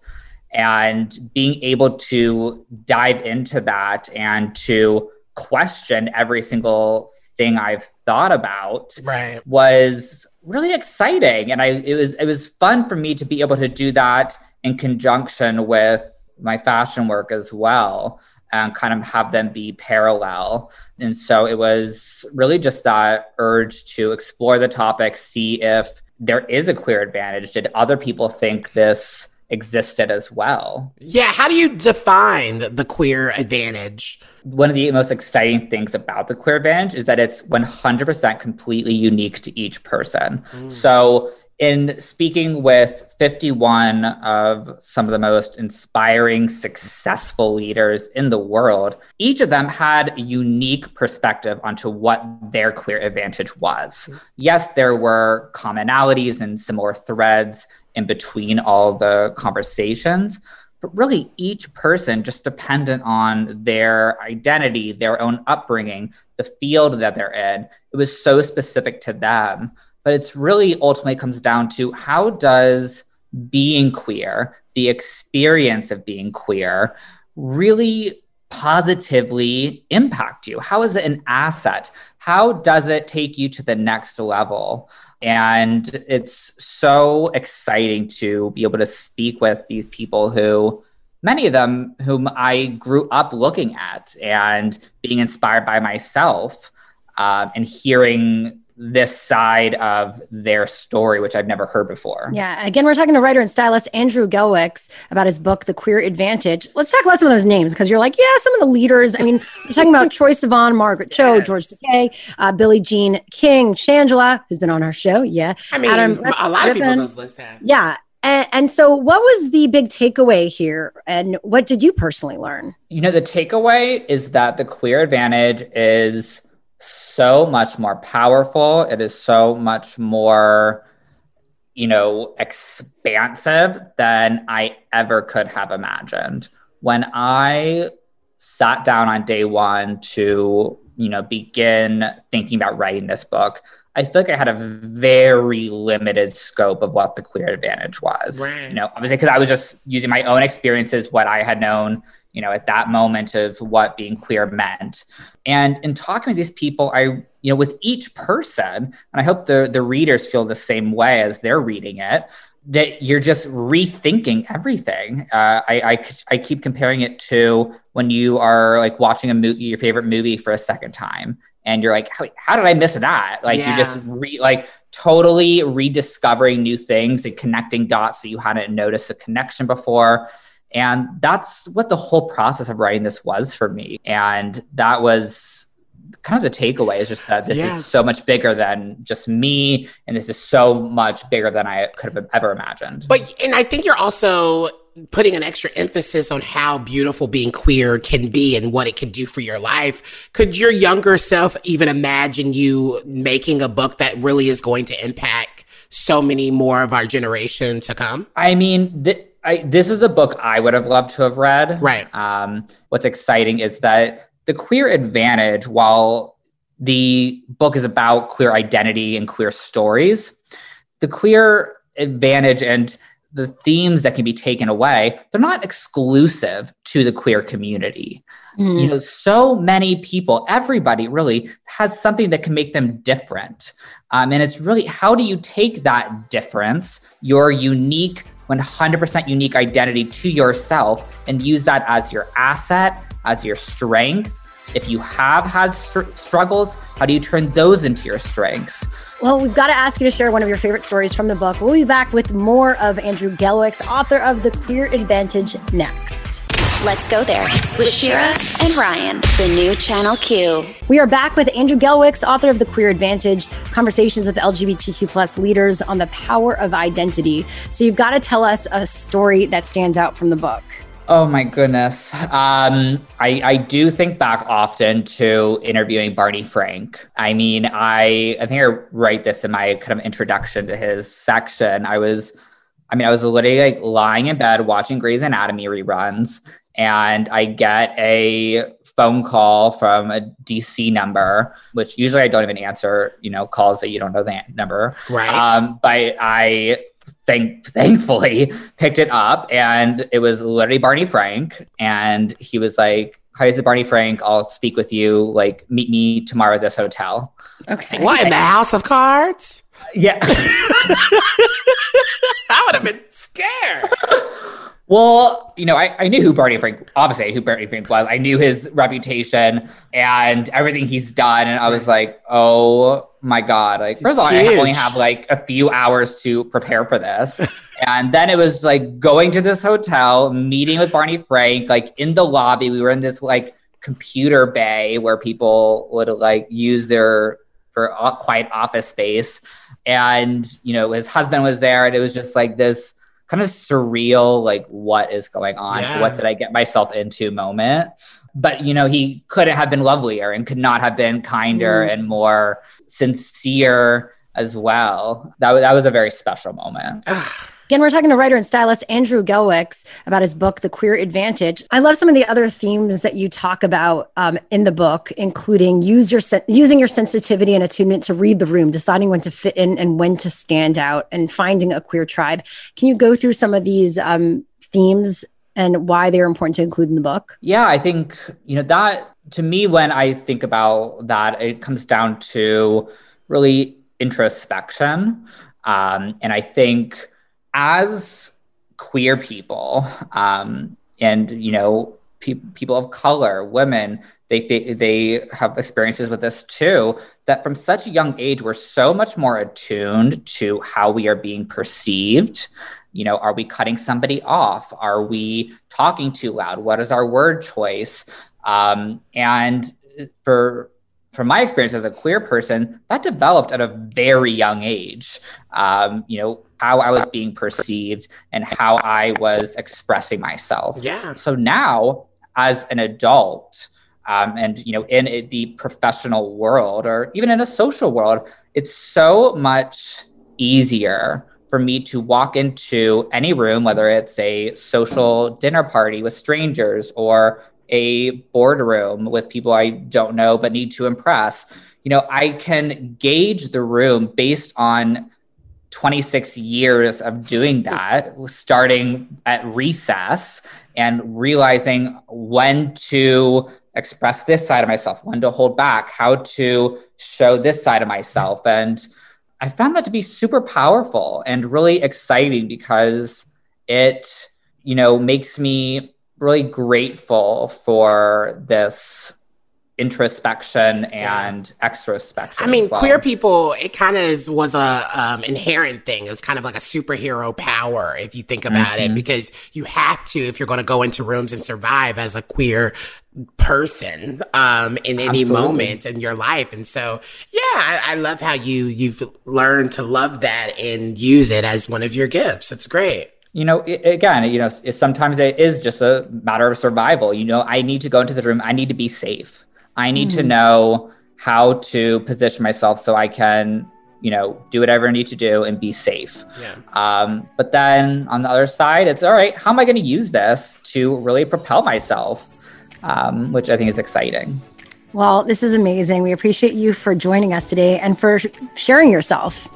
And being able to dive into that and to question every single thing I've thought about right. was really exciting. And I it was it was fun for me to be able to do that in conjunction with my fashion work as well and kind of have them be parallel. And so it was really just that urge to explore the topic, see if there is a queer advantage. Did other people think this existed as well? Yeah. How do you define the queer advantage? One of the most exciting things about the queer advantage is that it's 100% completely unique to each person. Mm. So in speaking with 51 of some of the most inspiring, successful leaders in the world, each of them had a unique perspective onto what their queer advantage was. Yes, there were commonalities and similar threads in between all the conversations, but really each person just dependent on their identity, their own upbringing, the field that they're in. It was so specific to them but it's really ultimately comes down to how does being queer, the experience of being queer, really positively impact you? How is it an asset? How does it take you to the next level? And it's so exciting to be able to speak with these people who, many of them, whom I grew up looking at and being inspired by myself uh, and hearing this side of their story, which I've never heard before. Yeah. Again, we're talking to writer and stylist Andrew Gelwicks about his book, The Queer Advantage. Let's talk about some of those names because you're like, yeah, some of the leaders. I mean, we're talking about Troye Sivan, Margaret Cho, yes. George Takei, uh, Billie Jean King, Shangela, who's been on our show. Yeah. I mean, Adam, a lot of people those lists have. Yeah. And, and, so, what was the big takeaway here? And what did you personally learn? You know, the takeaway is that the queer advantage is so much more powerful. It is so much more, you know, expansive than I ever could have imagined. When I sat down on day one to, you know, begin thinking about writing this book, I feel like I had a very limited scope of what the queer advantage was. Right. You know, obviously because I was just using my own experiences, what I had known, you know, at that moment of what being queer meant. And in talking with these people, I, you know, with each person, and I hope the the readers feel the same way as they're reading it, that you're just rethinking everything. Uh, I, I, I keep comparing it to when you are like watching a movie, your favorite movie for a second time, and you're like, how, how did I miss that? Like yeah. you just re, like totally rediscovering new things and connecting dots that you hadn't noticed a connection before. And that's what the whole process of writing this was for me. And that was kind of the takeaway is just that this yeah. is so much bigger than just me. And this is so much bigger than I could have ever imagined. But, and I think you're also putting an extra emphasis on how beautiful being queer can be and what it can do for your life. Could your younger self even imagine you making a book that really is going to impact so many more of our generation to come? I mean, th- I, this is a book I would have loved to have read. Right. Um, what's exciting is that the queer advantage, while the book is about queer identity and queer stories, the queer advantage and the themes that can be taken away, they're not exclusive to the queer community. Mm. You know, so many people, everybody really has something that can make them different. Um, and it's really how do you take that difference, your unique 100% unique identity to yourself and use that as your asset, as your strength. If you have had str- struggles, how do you turn those into your strengths? Well, we've got to ask you to share one of your favorite stories from the book. We'll be back with more of Andrew Gelwicks, author of The Queer Advantage, next. Let's go there with Shira and Ryan, the new Channel Q. We are back with Andrew Gelwicks, author of The Queer Advantage, conversations with LGBTQ plus leaders on the power of identity. So you've got to tell us a story that stands out from the book. Oh my goodness. Um, I, I do think back often to interviewing Barney Frank. I mean, I I think I write this in my kind of introduction to his section. I was I mean, I was literally like lying in bed watching Grey's Anatomy reruns, and I get a phone call from a DC number, which usually I don't even answer, you know, calls that you don't know the number. Right. Um, but I thank thankfully picked it up and it was literally Barney Frank. And he was like, Hi, this is Barney Frank. I'll speak with you. Like, meet me tomorrow at this hotel. Okay. What in the House of Cards? Yeah. I would have been scared. Well, you know, I, I knew who Barney Frank, obviously, who Barney Frank was. I knew his reputation and everything he's done. And I was like, oh my God. Like, first of all, I only have like a few hours to prepare for this. and then it was like going to this hotel, meeting with Barney Frank, like in the lobby. We were in this like computer bay where people would like use their for quiet office space. And, you know, his husband was there. And it was just like this kind of surreal, like, what is going on? Yeah. What did I get myself into moment? But, you know, he couldn't have been lovelier and could not have been kinder Mm. and more sincere as well. That, was that was a very special moment. Again, we're talking to writer and stylist Andrew Gelwicks about his book, The Queer Advantage. I love some of the other themes that you talk about um, in the book, including use your using your sensitivity and attunement to read the room, deciding when to fit in and when to stand out, and finding a queer tribe. Can you go through some of these um, themes and why they're important to include in the book? Yeah, I think, you know, that to me, when I think about that, it comes down to really introspection. Um, and I think as queer people, um, and, you know, pe- people of color, women, they, they have experiences with this too, that from such a young age, we're so much more attuned to how we are being perceived. You know are we cutting somebody off? Are we talking too loud? What is our word choice? Um, and for from my experience as a queer person that developed at a very young age. Um, you know how i was being perceived and how i was expressing myself Yeah. so now as an adult um, and you know in it, the professional world or even in a social world it's so much easier for me to walk into any room, whether it's a social dinner party with strangers or a boardroom with people I don't know but need to impress. You know, I can gauge the room based on 26 years of doing that, starting at recess and realizing when to express this side of myself, when to hold back, how to show this side of myself. And I found that to be super powerful and really exciting because it, you know, makes me really grateful for this introspection and extrospection. I mean, well. queer people, it kind of was a um, inherent thing. It was kind of like a superhero power, if you think about it, Mhm. because you have to if you're going to go into rooms and survive as a queer person um, in any Absolutely. moment in your life. And so, yeah, I, I love how you you've learned to love that and use it as one of your gifts. It's great. you know again you know sometimes it is just a matter of survival you know i need to go into the room i need to be safe i need to Mhm. know how to position myself so i can you know do whatever i need to do and be safe Yeah. um, but then on the other side it's all right how am i going to use this to really propel myself um, which i think is exciting Well, this is amazing. We appreciate you for joining us today and for sharing yourself.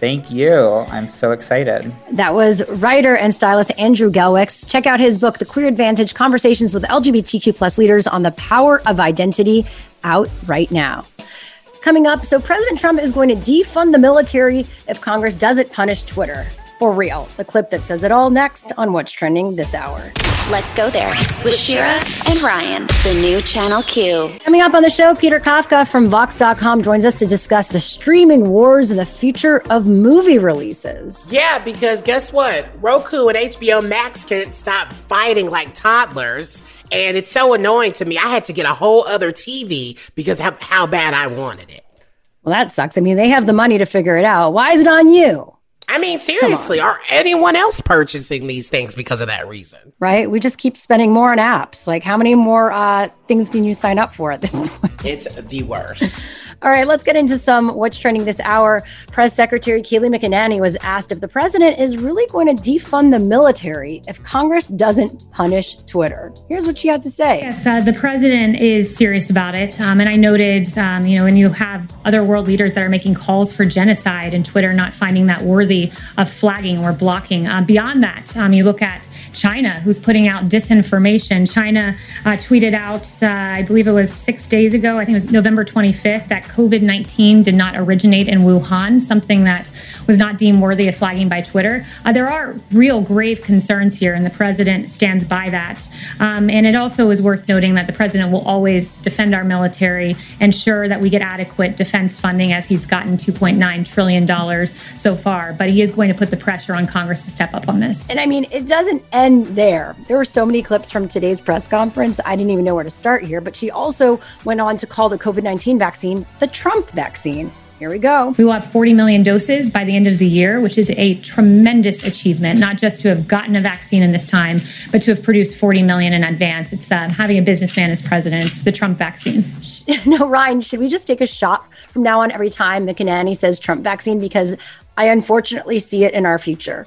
Thank you i'm so excited That was writer and stylist Andrew Gelwicks. Check out his book, The Queer Advantage Conversations with LGBTQ plus leaders on the power of identity, out right now. Coming up, so President Trump is going to defund the military if Congress doesn't punish Twitter. For real. The clip that says it all next on What's Trending this hour. Let's go there with Shira and Ryan, the new Channel Q. Coming up on the show, Peter Kafka from Vox.com joins us to discuss the streaming wars and the future of movie releases. Yeah, because guess what? Roku and HBO Max can't stop fighting like toddlers. And it's so annoying to me. I had to get a whole other TV because of how bad I wanted it. Well, that sucks. I mean, they have the money to figure it out. Why is it on you? I mean, seriously, are anyone else purchasing these things because of that reason? Right? We just keep spending more on apps. Like, how many more uh, things can you sign up for at this point? It's the worst. All right, let's get into some what's trending this hour. Press Secretary Kayleigh McEnany was asked if the president is really going to defund the military if Congress doesn't punish Twitter. Here's what she had to say. Yes, uh, the president is serious about it. Um, and I noted, um, you know, when you have other world leaders that are making calls for genocide and Twitter not finding that worthy of flagging or blocking. Uh, beyond that, um, you look at China, who's putting out disinformation. China uh, tweeted out, uh, I believe it was six days ago, I think it was November 25th, that COVID 19 did not originate in Wuhan, something that was not deemed worthy of flagging by Twitter. Uh, there are real grave concerns here, and the president stands by that. Um, and it also is worth noting that the president will always defend our military, ensure that we get adequate defense funding, as he's gotten $2.9 trillion so far. But he is going to put the pressure on Congress to step up on this. And I mean, it doesn't end there. There were so many clips from today's press conference. I didn't even know where to start here. But she also went on to call the COVID 19 vaccine the Trump vaccine. Here we go. We will have 40 million doses by the end of the year, which is a tremendous achievement, not just to have gotten a vaccine in this time, but to have produced 40 million in advance. It's uh, having a businessman as president. It's the Trump vaccine. No, Ryan, should we just take a shot from now on every time McEnany says Trump vaccine? Because I unfortunately see it in our future.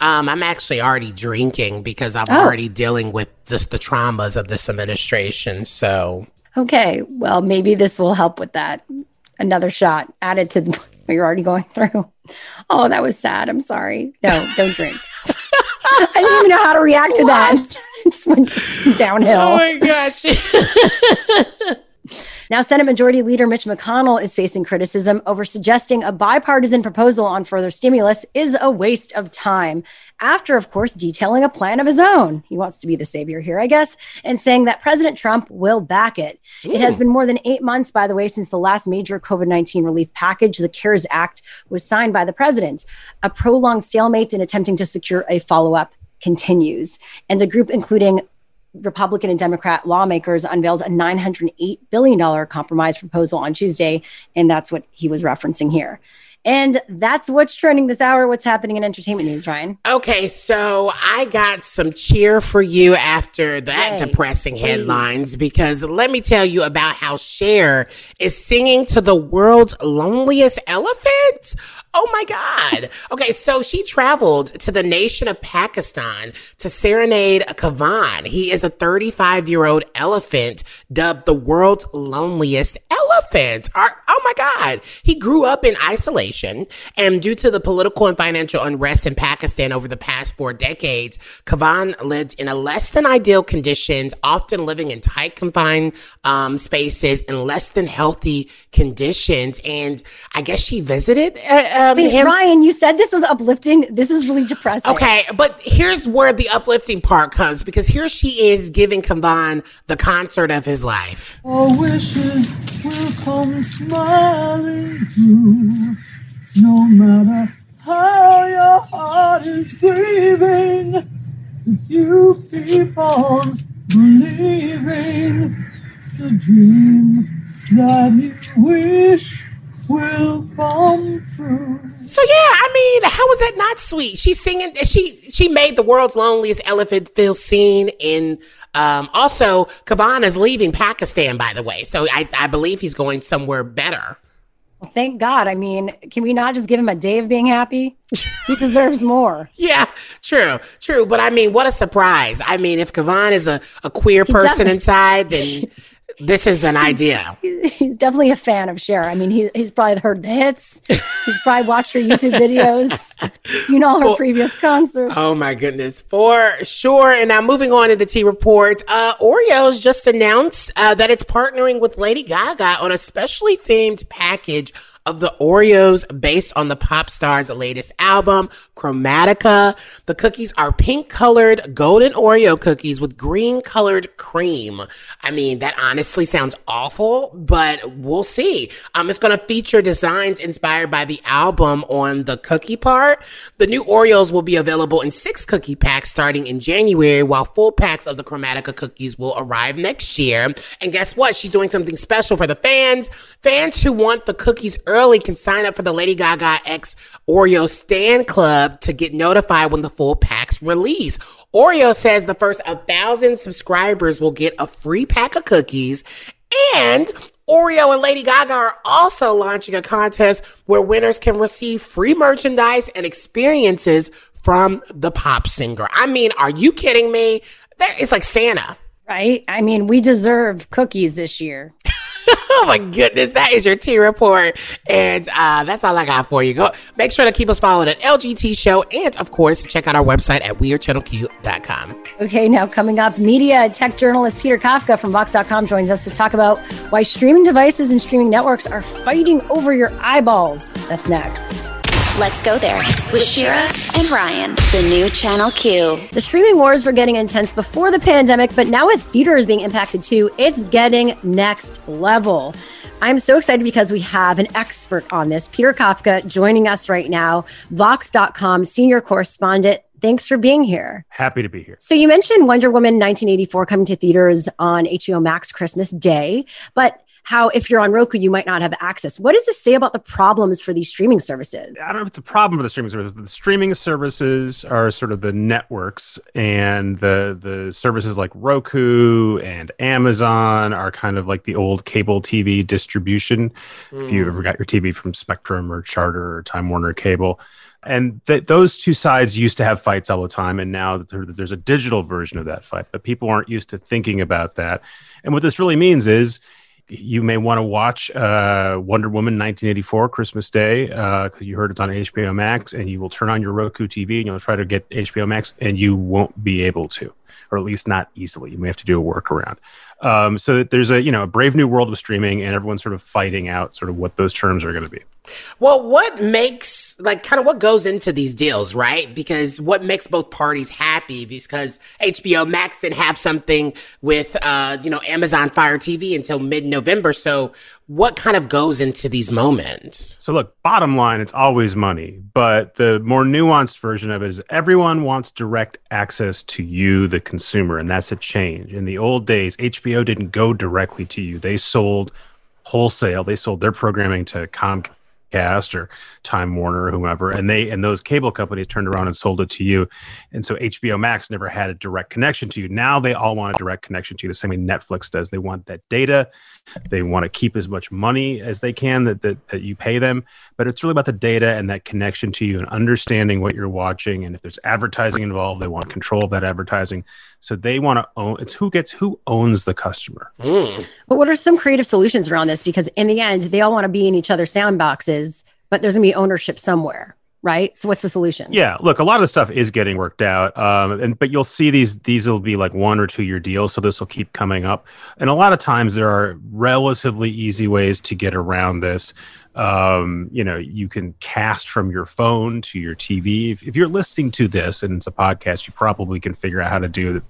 Um, I'm actually already drinking because I'm oh. already dealing with just the traumas of this administration. So, okay, well, maybe this will help with that another shot added to what you're already going through. Oh, that was sad. I'm sorry. No, don't drink. I didn't even know how to react to what? that. it just went downhill. Oh my gosh. Now, Senate Majority Leader Mitch McConnell is facing criticism over suggesting a bipartisan proposal on further stimulus is a waste of time. After, of course, detailing a plan of his own. He wants to be the savior here, I guess, and saying that President Trump will back it. Ooh. It has been more than eight months, by the way, since the last major COVID 19 relief package, the CARES Act, was signed by the president. A prolonged stalemate in attempting to secure a follow up continues. And a group including Republican and Democrat lawmakers unveiled a $908 billion compromise proposal on Tuesday. And that's what he was referencing here. And that's what's trending this hour. What's happening in entertainment news, Ryan? Okay, so I got some cheer for you after that Yay. depressing Please. headlines because let me tell you about how Cher is singing to the world's loneliest elephant. Oh my God. Okay, so she traveled to the nation of Pakistan to serenade Kaavan. He is a 35 year old elephant dubbed the world's loneliest elephant. Oh my God. He grew up in isolation, and due to the political and financial unrest in Pakistan over the past four decades, Kaavan lived in a less than ideal conditions, often living in tight, confined um, spaces in less than healthy conditions. And I guess she visited. Uh, um, Wait, him. Ryan, you said this was uplifting. This is really depressing. Okay, but here's where the uplifting part comes because here she is giving Kaavan the concert of his life. All wishes will come smiling through, no matter how your heart is grieving. If you keep on believing the dream that you wish will come true. So yeah, I mean, how was that not sweet? She's singing. She she made the world's loneliest elephant feel seen. In um, also, Kaavan is leaving Pakistan, by the way. So I I believe he's going somewhere better. Well, thank God. I mean, can we not just give him a day of being happy? He deserves more. yeah, true, true. But I mean, what a surprise. I mean, if Kaavan is a, a queer person inside, then this is an idea. He's definitely a fan of Cher. I mean, he, he's probably heard the hits. He's probably watched her YouTube videos. You know her previous concert. Oh my goodness, for sure. And now moving on to the T report, uh, Oreos just announced uh, that it's partnering with Lady Gaga on a specially themed package of the Oreos based on the pop star's latest album, Chromatica. The cookies are pink colored golden Oreo cookies with green colored cream. I mean, that honestly sounds awful, but we'll see. Um, it's going to feature designs inspired by the album on the cookie part. The new Oreos will be available in six cookie packs starting in January, while full packs of the Chromatica cookies will arrive next year. And guess what? She's doing something special for the fans. Fans who want the cookies early can sign up for the Lady Gaga X Oreo Stan Club to get notified when the full packs release. Oreo says the first 1,000 subscribers will get a free pack of cookies and Oreo and Lady Gaga are also launching a contest where winners can receive free merchandise and experiences from the pop singer. I mean, are you kidding me? It's like Santa. Right? I mean, we deserve cookies this year. oh my goodness, that is your T report. And uh, that's all I got for you. Go make sure to keep us followed at LGT Show and of course check out our website at wearechannelq.com. Okay, now coming up, media tech journalist Peter Kafka from Vox.com joins us to talk about why streaming devices and streaming networks are fighting over your eyeballs. That's next. Let's go there with Shira and Ryan, the new Channel Q. The streaming wars were getting intense before the pandemic, but now with theaters being impacted too, it's getting next level. I'm so excited because we have an expert on this, Peter Kafka, joining us right now, Vox.com senior correspondent. Thanks for being here. Happy to be here. So you mentioned Wonder Woman 1984 coming to theaters on HBO Max Christmas Day, but how if you're on Roku, you might not have access. What does this say about the problems for these streaming services? I don't know if it's a problem for the streaming services. The streaming services are sort of the networks, and the the services like Roku and Amazon are kind of like the old cable TV distribution. If you Mm. ever got your TV from Spectrum or Charter or Time Warner Cable. And th- those two sides used to have fights all the time, and now there's a digital version of that fight. But people aren't used to thinking about that. And what this really means is you may want to watch uh, Wonder Woman 1984 Christmas Day because you heard it's on HBO Max, and you will turn on your Roku TV and you'll try to get HBO Max, and you won't be able to, or at least not easily. You may have to do a workaround. Um, so there's a you know a brave new world of streaming, and everyone's sort of fighting out sort of what those terms are going to be. Well, what makes like kind of what goes into these deals, right? Because what makes both parties happy? Because HBO Max didn't have something with uh, you know Amazon Fire TV until mid November. So what kind of goes into these moments? So look, bottom line, it's always money, but the more nuanced version of it is everyone wants direct access to you, the consumer, and that's a change. In the old days, HBO didn't go directly to you; they sold wholesale. They sold their programming to Comcast or Time Warner or whomever, and they and those cable companies turned around and sold it to you. And so HBO Max never had a direct connection to you. Now they all want a direct connection to you, the same way Netflix does. They want that data. They want to keep as much money as they can that, that, that you pay them. But it's really about the data and that connection to you and understanding what you're watching. And if there's advertising involved, they want control of that advertising. So they want to own it's who gets who owns the customer. But what are some creative solutions around this? Because in the end, they all want to be in each other's sound boxes, but there's going to be ownership somewhere, right? So what's the solution? Yeah, look, a lot of the stuff is getting worked out, um, and but you'll see these these will be like one or two year deals, so this will keep coming up. And a lot of times there are relatively easy ways to get around this. Um, you know, you can cast from your phone to your TV. If, if you're listening to this and it's a podcast, you probably can figure out how to do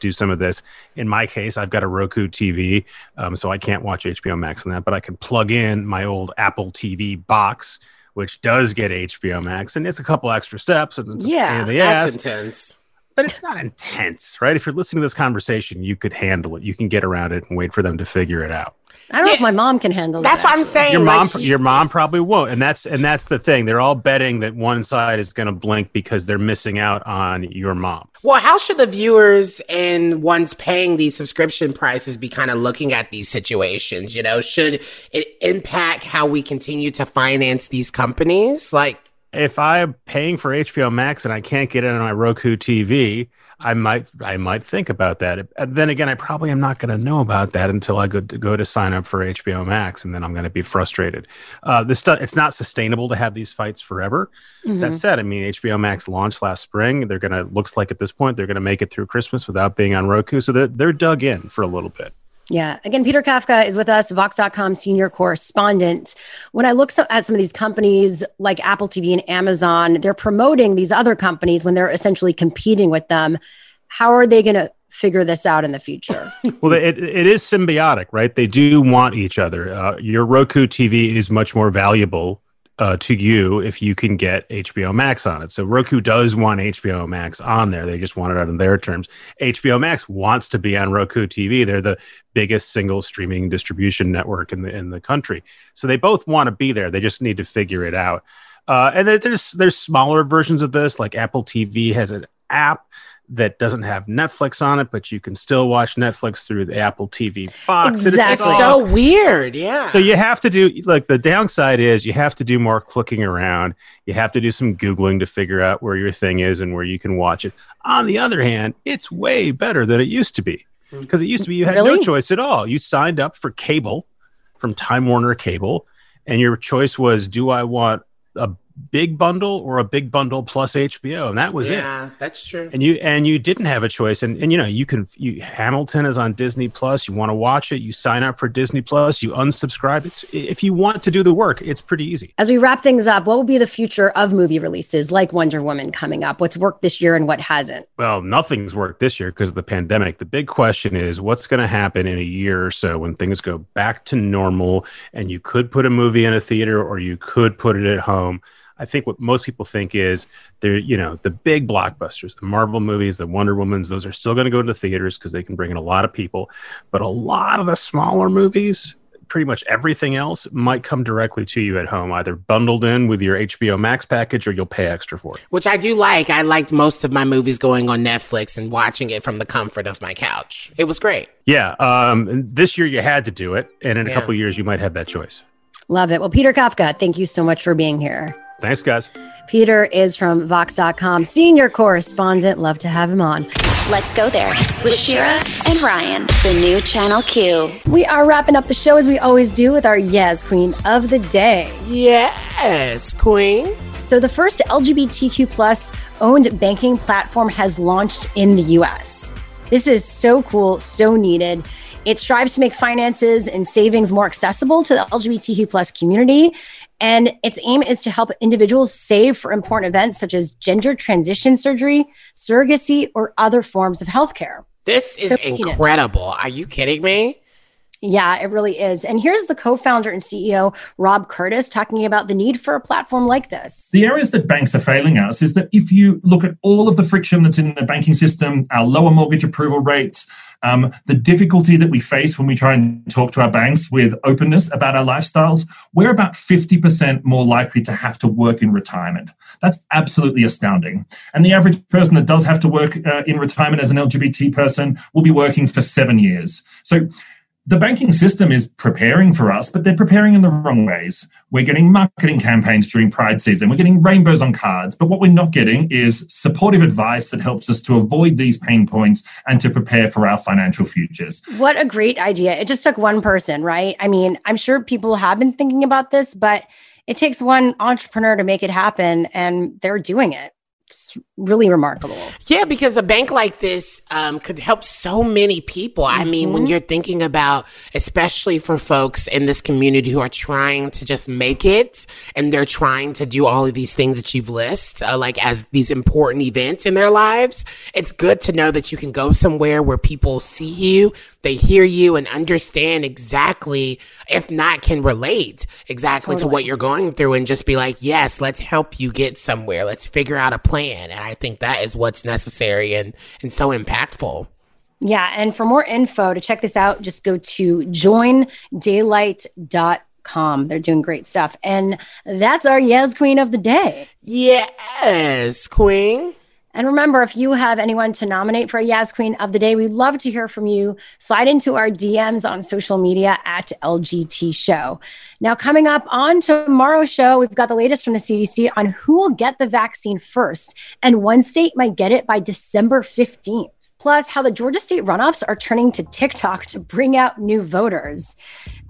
do some of this. In my case, I've got a Roku TV, um, so I can't watch HBO Max on that, but I can plug in my old Apple TV box which does get HBO Max, and it's a couple extra steps, and it's a pain in the that's intense. But it's not intense, right? If you're listening to this conversation, you could handle it. You can get around it and wait for them to figure it out. I don't know if my mom can handle That's that. That's what I'm saying. Your mom, like, your mom probably won't, and that's and that's the thing. They're all betting that one side is going to blink because they're missing out on your mom. Well, how should the viewers and ones paying these subscription prices be kind of looking at these situations? You know, should it impact how we continue to finance these companies? Like, If I'm paying for HBO Max and I can't get it on my Roku TV, I might I might think about that. And then again, I probably am not going to know about that until I go to go to sign up for HBO Max, and then I'm going to be frustrated. Uh, this stuff it's not sustainable to have these fights forever. Mhm. That said, I mean HBO Max launched last spring. They're going to looks like at this point they're going to make it through Christmas without being on Roku, so they're they're dug in for a little bit. Yeah. Again, Peter Kafka is with us, Vox.com senior correspondent. When I look so- at some of these companies like Apple TV and Amazon, they're promoting these other companies when they're essentially competing with them. How are they going to figure this out in the future? Well, it, it is symbiotic, right? They do want each other. Uh, your Roku TV is much more valuable uh, to you if you can get HBO Max on it. So Roku does want HBO Max on there. They just want it out in their terms. HBO Max wants to be on Roku TV. They're the biggest single streaming distribution network in the in the country. So they both want to be there. They just need to figure it out. Uh, and there's there's smaller versions of this, like Apple TV has an app that doesn't have Netflix on it, but you can still watch Netflix through the Apple TV box. And it's- it's It's so weird. Yeah. so you have to do like the downside is you have to do more clicking around. You have to do some googling to figure out where your thing is and where you can watch it. On the other hand, it's way better than it used to be hmm. because it used to be you had no choice at all. You signed up for cable from Time Warner Cable, and your choice was do I want a big bundle or a big bundle plus HBO, and that was it. Yeah, that's true. and you and you didn't have a choice. And, and you know you can you hamilton is on disney plus. You want to watch it you sign up for disney plus you unsubscribe. It's if you want to do the work it's pretty easy. As we wrap things up, what will be the future of movie releases like Wonder Woman coming up? What's worked this year and what hasn't? well nothing's worked this year because of the pandemic. The big question is what's going to happen in a year or so when things go back to normal and you could put a movie in a theater or you could put it at home i think what most people think is they're you know the big blockbusters the marvel movies the wonder womans those are still going to go to the theaters because they can bring in a lot of people but a lot of the smaller movies pretty much everything else might come directly to you at home either bundled in with your hbo max package or you'll pay extra for it Which I do like. I liked most of my movies going on Netflix and watching it from the comfort of my couch. It was great. Yeah, um, this year you had to do it, and in a Yeah. couple years you might have that choice. Love it. Well, Peter Kafka, thank you so much for being here. Thanks, guys. Peter is from Vox.com, senior correspondent. Love to have him on. Let's go there with Shira and Ryan, the new Channel Q. We are wrapping up the show as we always do with our Yes Queen of the Day. Yes, Queen. So the first LGBTQ plus owned banking platform has launched in the US. This is so cool, so needed. It strives to make finances and savings more accessible to the LGBTQ plus community. And its aim is to help individuals save for important events such as gender transition surgery, surrogacy, or other forms of healthcare. This is So incredible. Are you kidding me? Yeah, it really is. And here's the co founder and CEO, Rob Curtis, talking about the need for a platform like this. The areas that banks are failing us is that if you look at all of the friction that's in the banking system, our lower mortgage approval rates, um, the difficulty that we face when we try and talk to our banks with openness about our lifestyles, we're about 50% more likely to have to work in retirement. That's absolutely astounding. And the average person that does have to work uh, in retirement as an LGBT person will be working for seven years. So the banking system is preparing for us, but they're preparing in the wrong ways. We're getting marketing campaigns during Pride season. We're getting rainbows on cards, but what we're not getting is supportive advice that helps us to avoid these pain points and to prepare for our financial futures. What a great idea. It just took one person, right? I mean, I'm sure people have been thinking about this, but it takes one entrepreneur to make it happen, and they're doing it. It's really remarkable. Yeah, because a bank like this um, could help so many people. I mean, when Mhm. you're thinking about, especially for folks in this community who are trying to just make it and they're trying to do all of these things that you've listed, uh, like as these important events in their lives, it's good to know that you can go somewhere where people see you, they hear you, and understand exactly, if not can relate exactly to what you're going through and just be like, yes, let's help you get somewhere. Let's figure out a plan. And I think that is what's necessary and, and so impactful. Yeah. And for more info to check this out, just go to joindaylight.com. They're doing great stuff. And that's our Yes Queen of the Day. Yes, Queen. And remember, if you have anyone to nominate for a Yas Queen of the Day, we'd love to hear from you. Slide into our DMs on social media at LGT Show. Now, coming up on tomorrow's show, we've got the latest from the CDC on who will get the vaccine first. And one state might get it by December 15th. Plus, how the Georgia state runoffs are turning to TikTok to bring out new voters.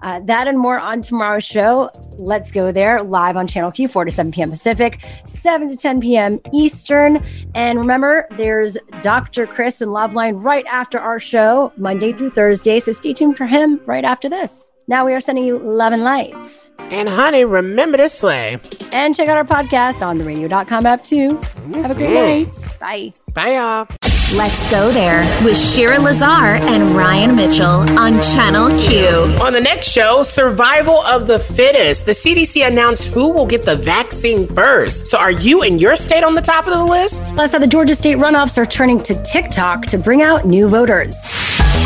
Uh, that and more on tomorrow's show. Let's go there live on Channel Q, 4 to 7 p.m. Pacific, 7 to 10 p.m. Eastern. And remember, there's Dr. Chris and Loveline right after our show, Monday through Thursday. So stay tuned for him right after this. Now we are sending you love and lights. And honey, remember to slay. And check out our podcast on the radio.com app too. Have a great Mhm. night. Bye. Bye, y'all. Let's go there with Shira Lazar and Ryan Mitchell on Channel Q. On the next show, survival of the fittest. The CDC announced who will get the vaccine first. So, are you in your state on the top of the list? Plus, how the Georgia state runoffs are turning to TikTok to bring out new voters.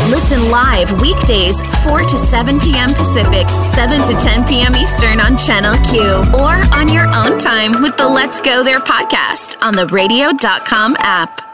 Listen live weekdays 4 to 7 p.m. Pacific, 7 to 10 p.m. Eastern on Channel Q or on your own time with the Let's Go There podcast on the radio.com app.